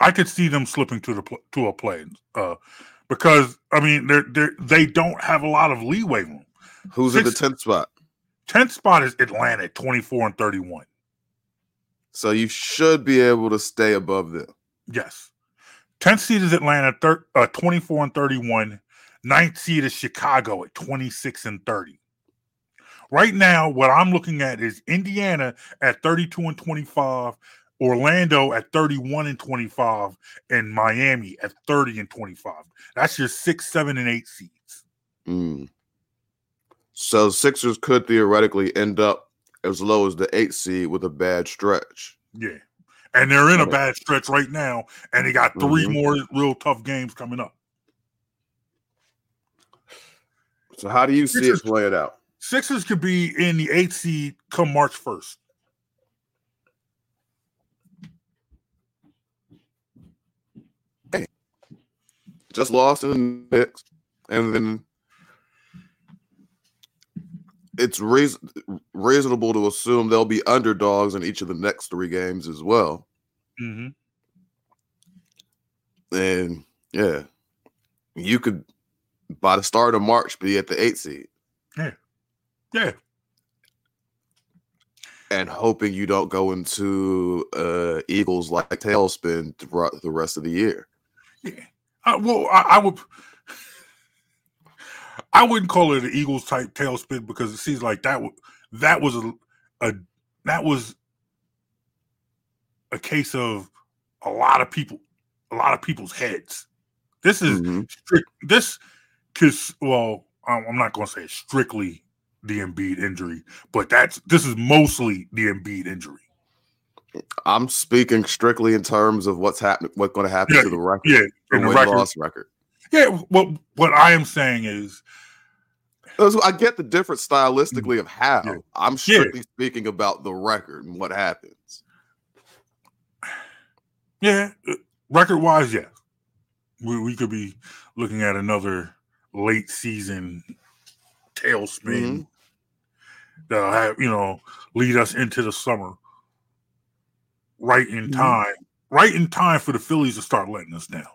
I could see them slipping to the pl- to a play uh, because I mean they they they don't have a lot of leeway room. Who's in the tenth spot? 10th spot is Atlanta 24 and 31. So you should be able to stay above them. Yes. 10th seed is Atlanta, thir- uh, 24 and 31. Ninth seed is Chicago at 26 and 30. Right now, what I'm looking at is Indiana at 32 and 25, Orlando at 31 and 25, and Miami at 30 and 25. That's your six, seven, and eight seeds. Mm. So Sixers could theoretically end up as low as the eight seed with a bad stretch. Yeah. And they're in a bad stretch right now, and they got 3 Mhm. more real tough games coming up. So how do you see it playing out? Sixers could be in the eighth seed come March first. Just lost in the Knicks, and then it's reason, reasonable to assume they'll be underdogs in each of the next three games as well. Mm-hmm. And yeah, you could by the start of March be at the eighth seed. Yeah. Yeah. And hoping you don't go into uh Eagles like tailspin throughout the rest of the year. Yeah. Uh, well, I, I would I wouldn't call it an Eagles type tailspin because it seems like that that was a, a that was a case of a lot of people, a lot of people's heads. This is Mm-hmm. strict. This, cause well, I'm I'm not going to say strictly the Embiid injury, but that's this is mostly the Embiid injury. I'm speaking strictly in terms of what's happening, what's going to happen Yeah, to the record, Yeah, the record. loss record. Yeah, what what I am saying is, I get the difference stylistically of how. Yeah. I'm strictly speaking about the record and what happens. yeah, record wise, yeah, we we could be looking at another late season tailspin Mhm. That'll have you know lead us into the summer right in Mhm. time, right in time for the Phillies to start letting us down.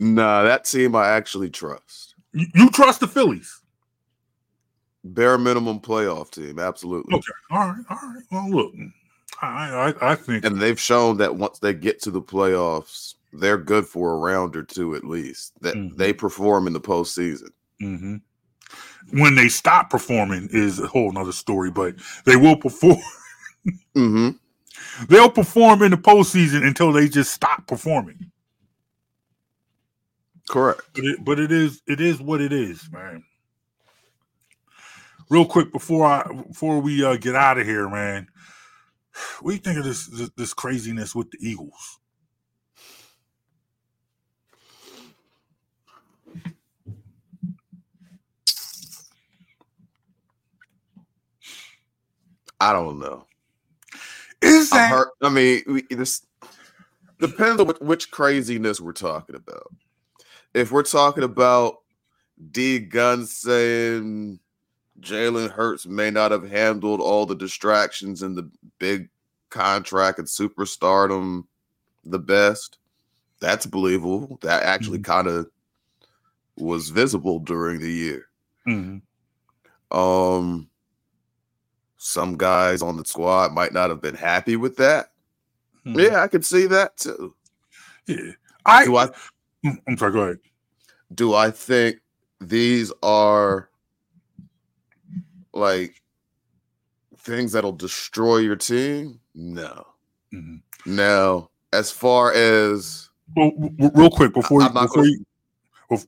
Nah, that team I actually trust. You, you trust the Phillies? Bare minimum playoff team, absolutely. Okay, all right, all right. Well, look, I I, I think And they've shown that once they get to the playoffs, they're good for a round or two at least. That Mhm. they perform in the postseason. mhm. When they stop performing is a whole nother story, but they will perform. [LAUGHS] hmm They'll perform in the postseason until they just stop performing. Correct. But it, but it is it is what it is, man. Real quick before I before we uh, get out of here, man. [SIGHS] What do you think of this, this this craziness with the Eagles? I don't know. Is I that heard. I mean, we, this depends on which, which craziness we're talking about. If we're talking about D Gun saying Jalen Hurts may not have handled all the distractions and the big contract and superstardom the best, that's believable. That actually kind of was visible during the year. Mhm. Um, some guys on the squad might not have been happy with that. Mhm. Yeah, I could see that too. Yeah. I, Do I Mm, I'm sorry, go ahead. do I think these are like things that'll destroy your team? No. Mhm. Now, as far as Well, real quick before you, before gonna- you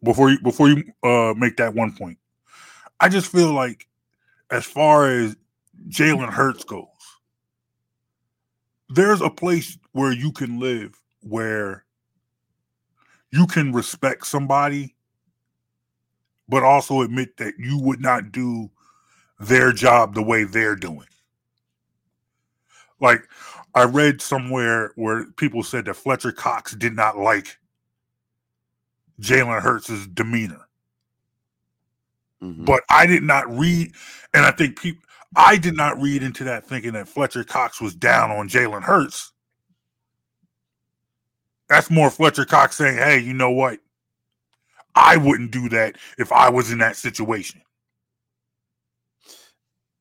before you before you uh make that one point, I just feel like as far as Jalen Hurts goes, there's a place where you can live where you can respect somebody, but also admit that you would not do their job the way they're doing. Like I read somewhere where people said that Fletcher Cox did not like Jalen Hurts' demeanor. Mhm. But I did not read, and I think people, I did not read into that thinking that Fletcher Cox was down on Jalen Hurts. That's more Fletcher Cox saying, hey, you know what? I wouldn't do that if I was in that situation.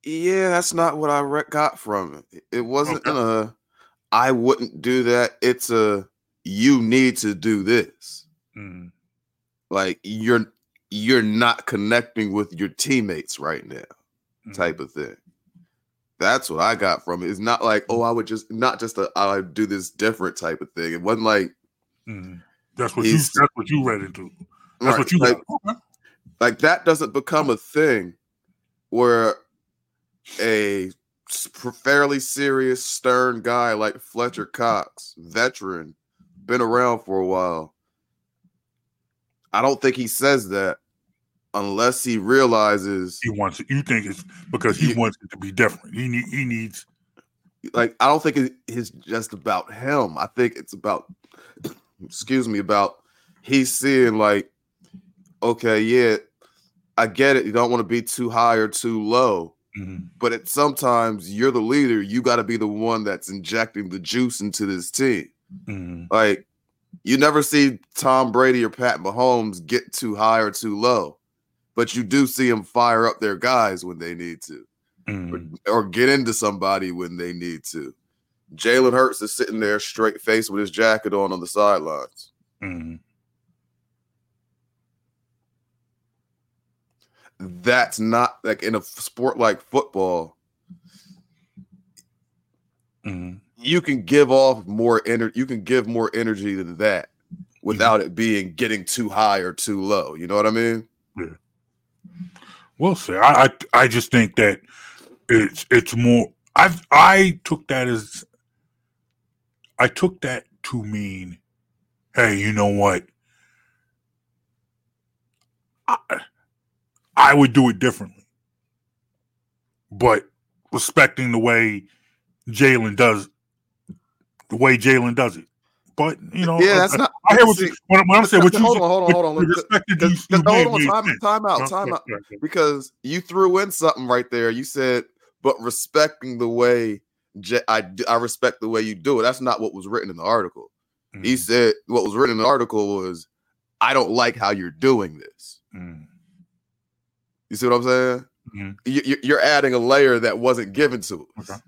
yeah, that's not what I re- got from it. It wasn't Okay. a I wouldn't do that. It's a you need to do this. Mm, Like you're you're not connecting with your teammates right now. mm, type of thing. That's what I got from it. It's not like, oh, I would just not just a I would do this different type of thing. It wasn't like mm. That's what you. That's what you read into. That's right, what you like, like that doesn't become a thing where a fairly serious, stern guy like Fletcher Cox, veteran, been around for a while. I don't think he says that unless he realizes he wants it. You think it's because he Yeah. wants it to be different. He need, he needs. like I don't think it- it's just about him. I think it's about [CLEARS THROAT] excuse me about he's seeing like okay, yeah, I get it. You don't want to be too high or too low, Mhm. but it sometimes you're the leader. You got to be the one that's injecting the juice into this team. Mhm. Like you never see Tom Brady or Pat Mahomes get too high or too low, but you do see them fire up their guys when they need to Mhm. or, or get into somebody when they need to. Jalen Hurts is sitting there straight faced with his jacket on on the sidelines. Mhm. That's not like in a sport like football. Mhm. You can give off more energy. You can give more energy than that without it being getting too high or too low. You know what I mean? We'll see. I, I I just think that it's it's more. I I took that as I took that to mean, hey, you know what? I, I would do it differently, but respecting the way Jalen does, the way Jalen does it. But you know, yeah, that's I, not. I hear what, see, when, when I'm saying what you hold on, hold on, hold on. you Look, respected Cause, you, 'cause- you hold on, time, time out, time no, out. no, no. Because you threw in something right there. You said, but respecting the way I I respect the way you do it. That's not what was written in the article. He Mhm, said what was written in the article was, I don't like how you're doing this. mhm, You see what I'm saying? You, you- you're adding a layer that wasn't given to us. Okay.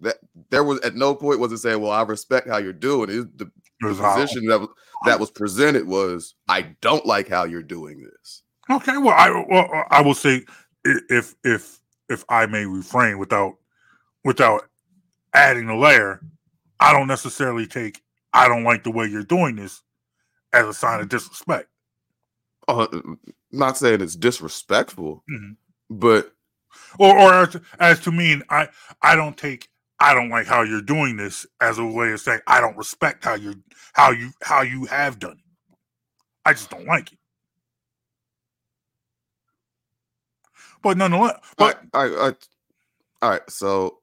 That there was at no point was it saying, "Well, I respect how you're doing it." The, the position that was, that was presented was, "I don't like how you're doing this." Okay, well, I well, I will say if if if I may refrain without without adding a layer, I don't necessarily take I don't like the way you're doing this as a sign of disrespect. Uh, not saying it's disrespectful, Mhm. but Or or as, as to mean I I don't take I don't like how you're doing this as a way of saying I don't respect how you how you how you have done it. I just don't like it. But nonetheless, but all right, all right, all right. So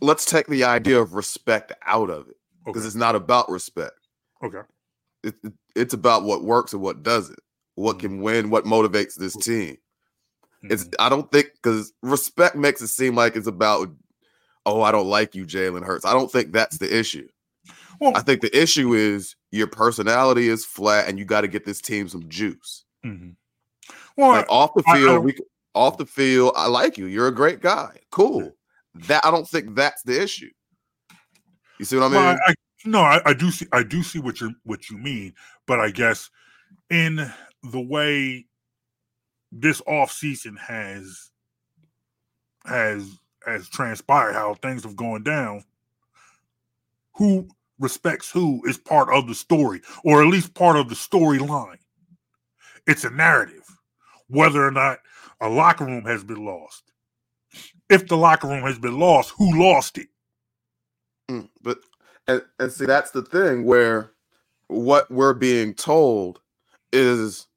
let's take the idea of respect out of it because okay, it's not about respect. okay. It, it- it's about what works and what doesn't, what can win, what motivates this team. It's Mhm. I don't think because respect makes it seem like it's about oh I don't like you Jalen Hurts. I don't think that's the issue. Well, I think the issue is your personality is flat and you got to get this team some juice. mhm. Well, Like off the I- I field, we off the field. I like you. You're a great guy. Cool. That I don't think that's the issue. You see what I mean? Well, I, no, I, I do see I do see what you what you mean, but I guess in the way this off season has has has transpired, how things have gone down, who respects who is part of the story, or at least part of the storyline. It's a narrative, whether or not a locker room has been lost. If the locker room has been lost, who lost it? Mm, but and, and see that's the thing where what we're being told is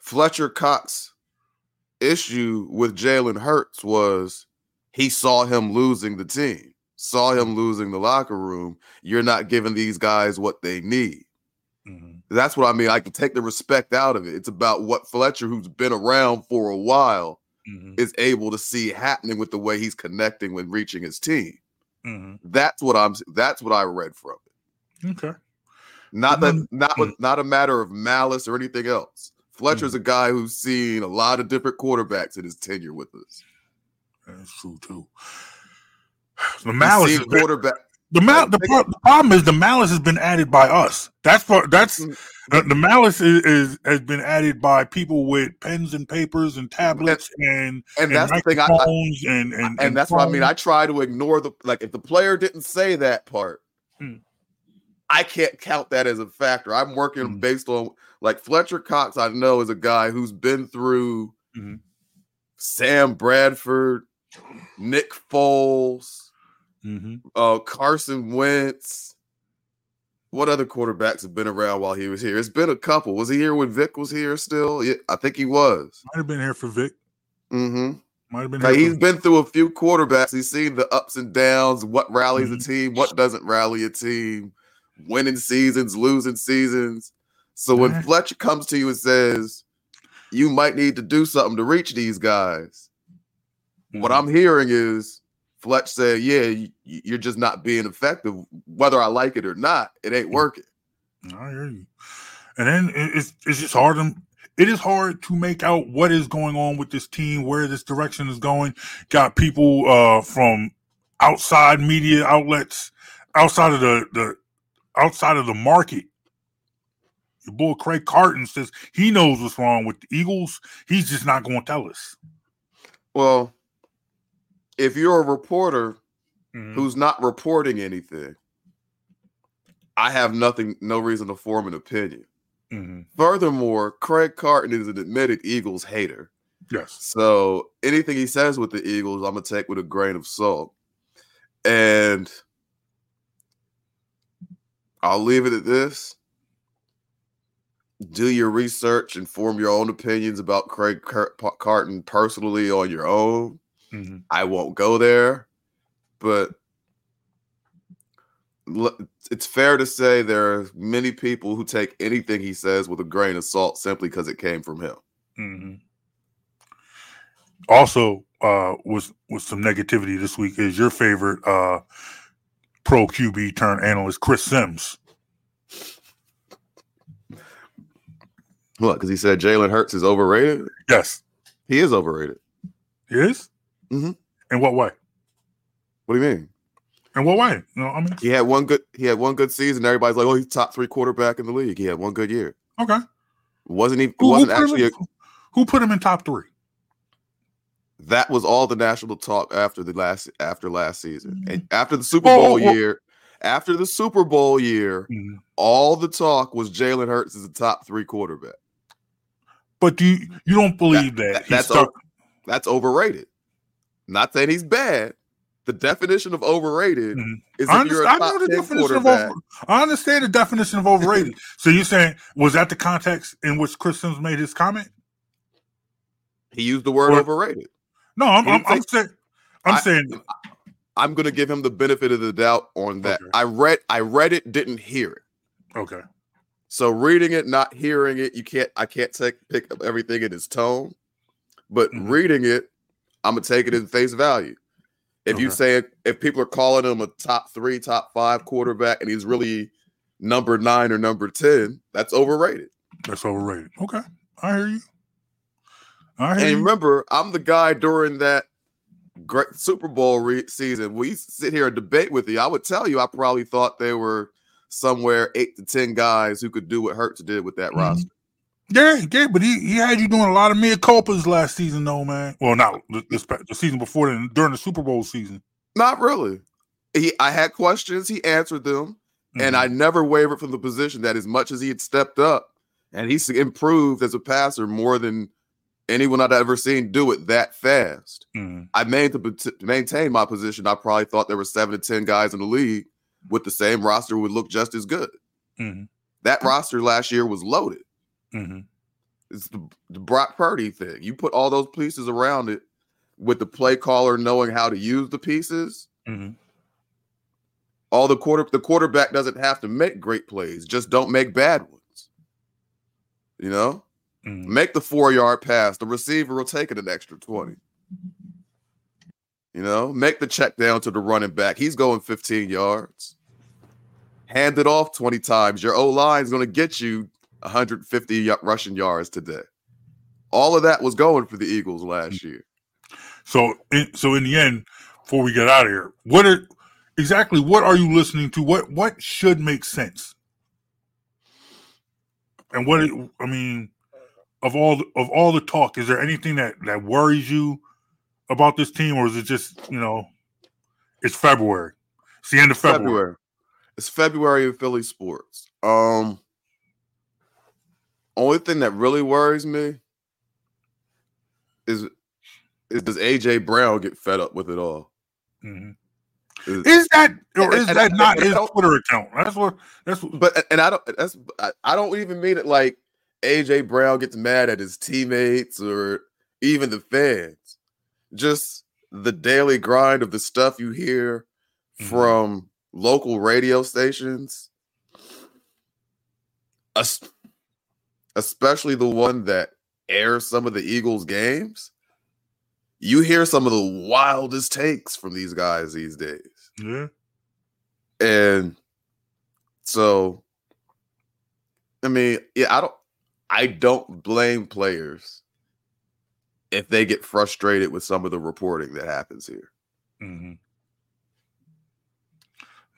Fletcher Cox issue with Jalen Hurts was he saw him losing the team, saw him losing the locker room. You're not giving these guys what they need. Mhm. That's what I mean. I can take the respect out of it. It's about what Fletcher, who's been around for a while, Mhm. is able to see happening with the way he's connecting when reaching his team. Mhm. That's what I'm. That's what I read from it. Okay. Not that, then- not Mm. not a matter of malice or anything else. Fletcher's a guy who's seen a lot of different quarterbacks in his tenure with us. That's true too. The malice, been- quarterback. the, mal- the, pro- the problem is the malice has been added by us. That's part. That's Mm. the, the malice is, is has been added by people with pens and papers and tablets and And that's the thing. I, I and and, and that's what I mean. I try to ignore the like if the player didn't say that part, Hmm. I can't count that as a factor. I'm working Hmm. based on like Fletcher Cox. I know is a guy who's been through Mhm. Sam Bradford, Nick Foles, Mhm. uh, Carson Wentz, what other quarterbacks have been around while he was here? It's been a couple. Was he here when Vic was here still? Yeah, I think he was. Might have been here for Vic. Mm-hmm. Might have been. Like, here he's for- been through a few quarterbacks. He's seen the ups and downs, what rallies Mhm. a team, what doesn't rally a team, winning seasons, losing seasons. So when Fletcher comes to you and says, you might need to do something to reach these guys, what Mhm. I'm hearing is Fletch said, yeah, you're just not being effective. Whether I like it or not, it ain't working. I hear you. And then it's it's just hard to it is hard to make out what is going on with this team, where this direction is going. Got people uh from outside media outlets, outside of the the outside of the market. Your boy Craig Carton says he knows what's wrong with the Eagles. He's just not going to tell us. Well, if you're a reporter Mhm. who's not reporting anything, I have nothing, no reason to form an opinion. Mhm. Furthermore, Craig Carton is an admitted Eagles hater. Yes. So anything he says with the Eagles, I'm gonna take with a grain of salt. And I'll leave it at this. Do your research and form your own opinions about Craig Carton personally on your own. Mhm. I won't go there, but it's fair to say there are many people who take anything he says with a grain of salt simply because it came from him. hmm Also, uh, with with some negativity this week is your favorite uh, pro QB turn analyst, Chris Sims. What? Because he said Jalen Hurts is overrated. Yes, He is overrated. he is. Mhm. In what way? What do you mean? In what way? No, I mean, He had one good. He had one good season. Everybody's like, "Oh, he's top three quarterback in the league." He had one good year. okay. wasn't he? Who, who wasn't put him actually. A, in, who put him in top three? that was all the national talk after the last after last season and after the Super Bowl oh, oh. year. After the Super Bowl year, Mhm. all the talk was Jalen Hurts is a top three quarterback. But do you you don't believe that, that- he that's o- That's overrated. Not saying he's bad. The definition of overrated Mhm. is I understand, I know the 10 definition of over, I understand the definition of overrated. [LAUGHS] so you're saying was that the context in which Chris Sims made his comment? He used the word Or- overrated. No, I'm I'm, I'm say- saying I'm I- saying I'm going to give him the benefit of the doubt on that. Okay. I read I read it, didn't hear it. okay. So reading it, not hearing it, you can't. I can't take pick up everything in his tone, but Mhm. reading it, I'm gonna take it at face value. If you say if people are calling him a top three, top five quarterback, and he's really number nine or number ten, that's overrated. That's overrated. Okay, I hear you. I hear And you. remember, I'm the guy during that great Super Bowl re- season. We sit here and debate with you. I would tell you, I probably thought they were somewhere eight to ten guys who could do what Hurts did with that Mhm. roster. Yeah, yeah, but he, he had you doing a lot of mid culpas last season, though, man. Well, not this the season before then, during the Super Bowl season. Not really. He, I had questions. He answered them, and Mhm. I never wavered from the position that as much as he had stepped up, and he's improved as a passer more than anyone I'd ever seen do it that fast. Mhm. I made to to maintain my position. I probably thought there were seven to ten guys in the league with the same roster would look just as good. Mhm. That roster last year was loaded. Mhm. It's the, the Brock Purdy thing. You put all those pieces around it with the play caller knowing how to use the pieces. Mhm. all the quarter the quarterback doesn't have to make great plays just don't make bad ones you know Mhm. make the four yard pass the receiver will take it an extra 20 you know make the check down to the running back he's going 15 yards hand it off 20 times your o line is going to get you 150 y- rushing yards today all of that was going for the eagles last year So, in, so in the end, before we get out of here, what are exactly what are you listening to? What what should make sense? And what it- I mean, of all the, of all the talk, is there anything that that worries you about this team, or is it just you know, it's February, it's the end of February. February. It's February in Philly sports. Um, only thing that really worries me is is does AJ Brown get fed up with it all? Mhm. Is that or is that not his Twitter account? That's what. That's what. But and I don't. That's I, I don't even mean it like AJ Brown gets mad at his teammates or even the fans. Just the daily grind of the stuff you hear mm-hmm. from local radio stations, especially the one that airs some of the Eagles games. You hear some of the wildest takes from these guys these days. Yeah. And so I mean, yeah, I don't I don't blame players if they get frustrated with some of the reporting that happens here. Mm-hmm.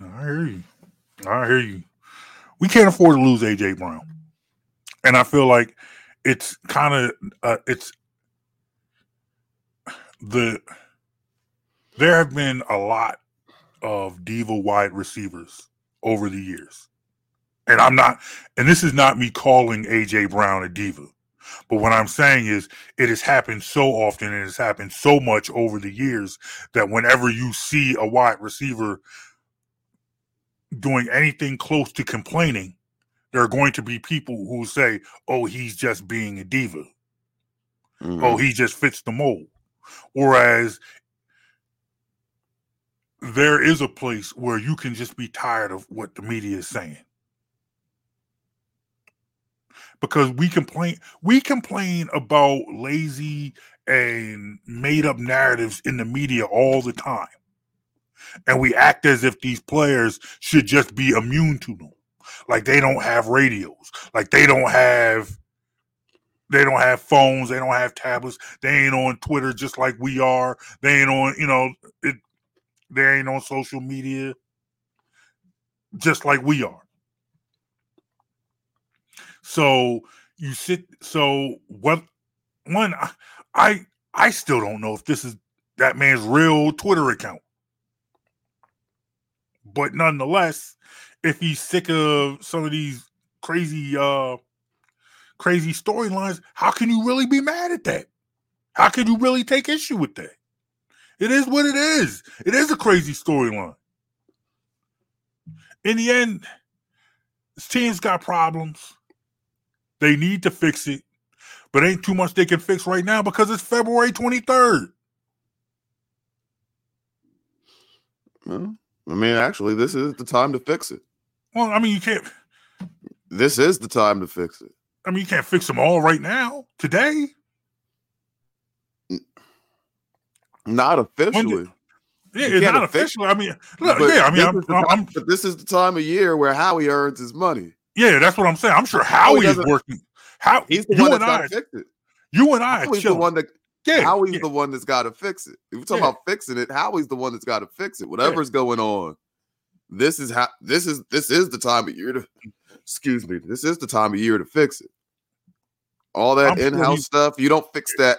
I hear you. I hear you. We can't afford to lose AJ Brown, and I feel like it's kind of uh, it's the there have been a lot of diva wide receivers over the years. And I'm not, and this is not me calling AJ Brown a diva. But what I'm saying is it has happened so often and has happened so much over the years that whenever you see a wide receiver doing anything close to complaining, there are going to be people who say, oh, he's just being a diva. Oh, mm-hmm. Oh, he just fits the mold. Whereas there is a place where you can just be tired of what the media is saying. Because we complain we complain about lazy and made up narratives in the media all the time. And we act as if these players should just be immune to them. Like they don't have radios, like they don't have they don't have phones, they don't have tablets, they ain't on Twitter just like we are. They ain't on, you know, it they ain't on social media just like we are. So you sit. So what? One, I I still don't know if this is that man's real Twitter account. But nonetheless, if he's sick of some of these crazy uh crazy storylines, how can you really be mad at that? How can you really take issue with that? It is what it is. It is a crazy storyline. In the end, this team's got problems. They need to fix it, but ain't too much they can fix right now because it's February 23rd. Well, I mean, actually, this is the time to fix it. Well, I mean, you can't. This is the time to fix it. I mean, you can't fix them all right now, today. Not officially. yeah, it's not officially. I mean, look, yeah, I mean, I'm, I'm, I'm, but this is the time of year where Howie earns his money. Yeah, that's what I'm saying. I'm sure Howie, is working. Howie's the one that's got to fix it. You and I, Howie's the one that. Yeah, Howie's the one that's got to fix it. If we're talking about fixing it, Howie's the one that's got to fix it. Whatever's going on, this is how. This is this is the time of year to. Excuse me. This is the time of year to fix it. All that I'm in-house sure stuff, you don't fix that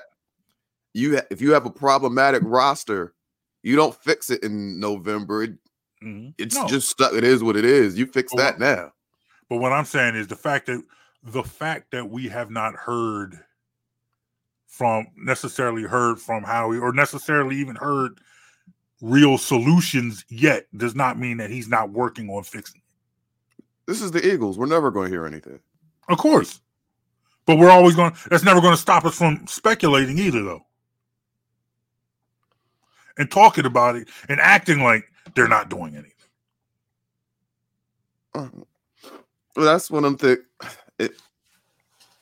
you if you have a problematic roster, you don't fix it in November. It, mm-hmm. It's no. just stuck. It is what it is. You fix but that now. But what I'm saying is the fact that the fact that we have not heard from necessarily heard from Howie or necessarily even heard real solutions yet does not mean that he's not working on fixing it. This is the Eagles. We're never going to hear anything. Of course. But we're always going that's never going to stop us from speculating either though and talking about it and acting like they're not doing anything. Uh, well, that's what I'm thinking. It,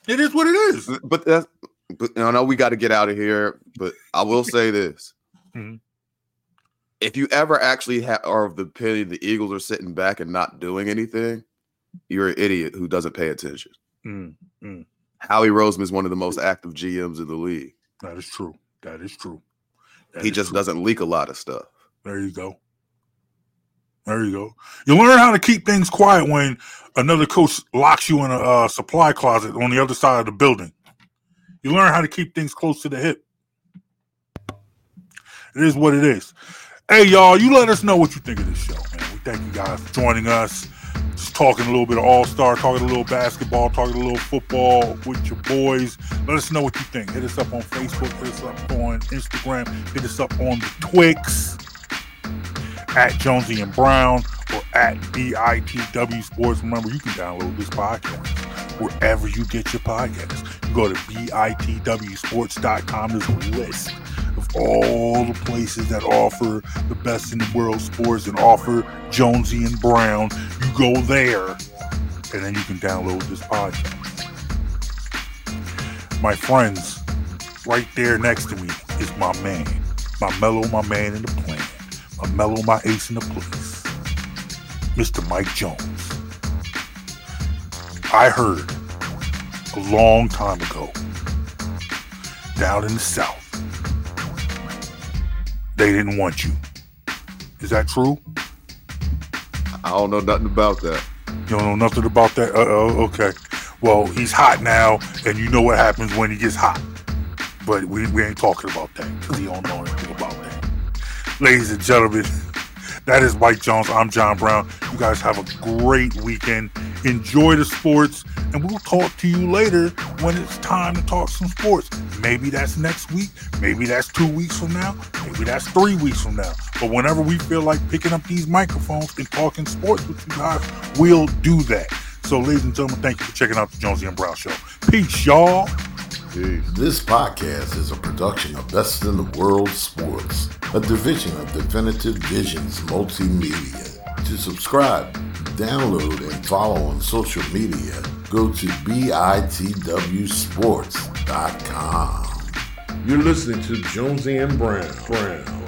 it is what it is. But that's but I know we got to get out of here. But I will [LAUGHS] say this: mm-hmm. if you ever actually ha- are of the opinion the Eagles are sitting back and not doing anything, you're an idiot who doesn't pay attention. Mm-hmm. Howie Roseman is one of the most active GMs in the league. That is true. That is true. That he just true. doesn't leak a lot of stuff. There you go. There you go. You learn how to keep things quiet when another coach locks you in a uh, supply closet on the other side of the building. You learn how to keep things close to the hip. It is what it is. Hey, y'all, you let us know what you think of this show, man. We thank you guys for joining us. Just talking a little bit of All Star, talking a little basketball, talking a little football with your boys. Let us know what you think. Hit us up on Facebook, hit us up on Instagram, hit us up on the Twix. at Jonesy and Brown or at BITW Sports. Remember, you can download this podcast wherever you get your podcasts. You go to BITWsports.com. There's a list of all the places that offer the best in the world sports and offer Jonesy and Brown. You go there, and then you can download this podcast. My friends, right there next to me is my man, my mellow, my man in the plan, my mellow, my ace in the place, Mr. Mike Jones. I heard a long time ago down in the South, they didn't want you. Is that true? I don't know nothing about that. You don't know nothing about that? Uh oh, okay. Well, he's hot now, and you know what happens when he gets hot. But we, we ain't talking about that because he don't know anything about that. Ladies and gentlemen, that is Mike Jones. I'm John Brown. You guys have a great weekend. Enjoy the sports, and we'll talk to you later when it's time to talk some sports. Maybe that's next week. Maybe that's two weeks from now. Maybe that's three weeks from now. But whenever we feel like picking up these microphones and talking sports with you guys, we'll do that. So, ladies and gentlemen, thank you for checking out the Jonesy and Brown Show. Peace, y'all. This podcast is a production of Best in the World Sports, a division of Definitive Visions Multimedia. To subscribe, download, and follow on social media, go to bitwsports.com. You're listening to Jonesy and Brown. Brown.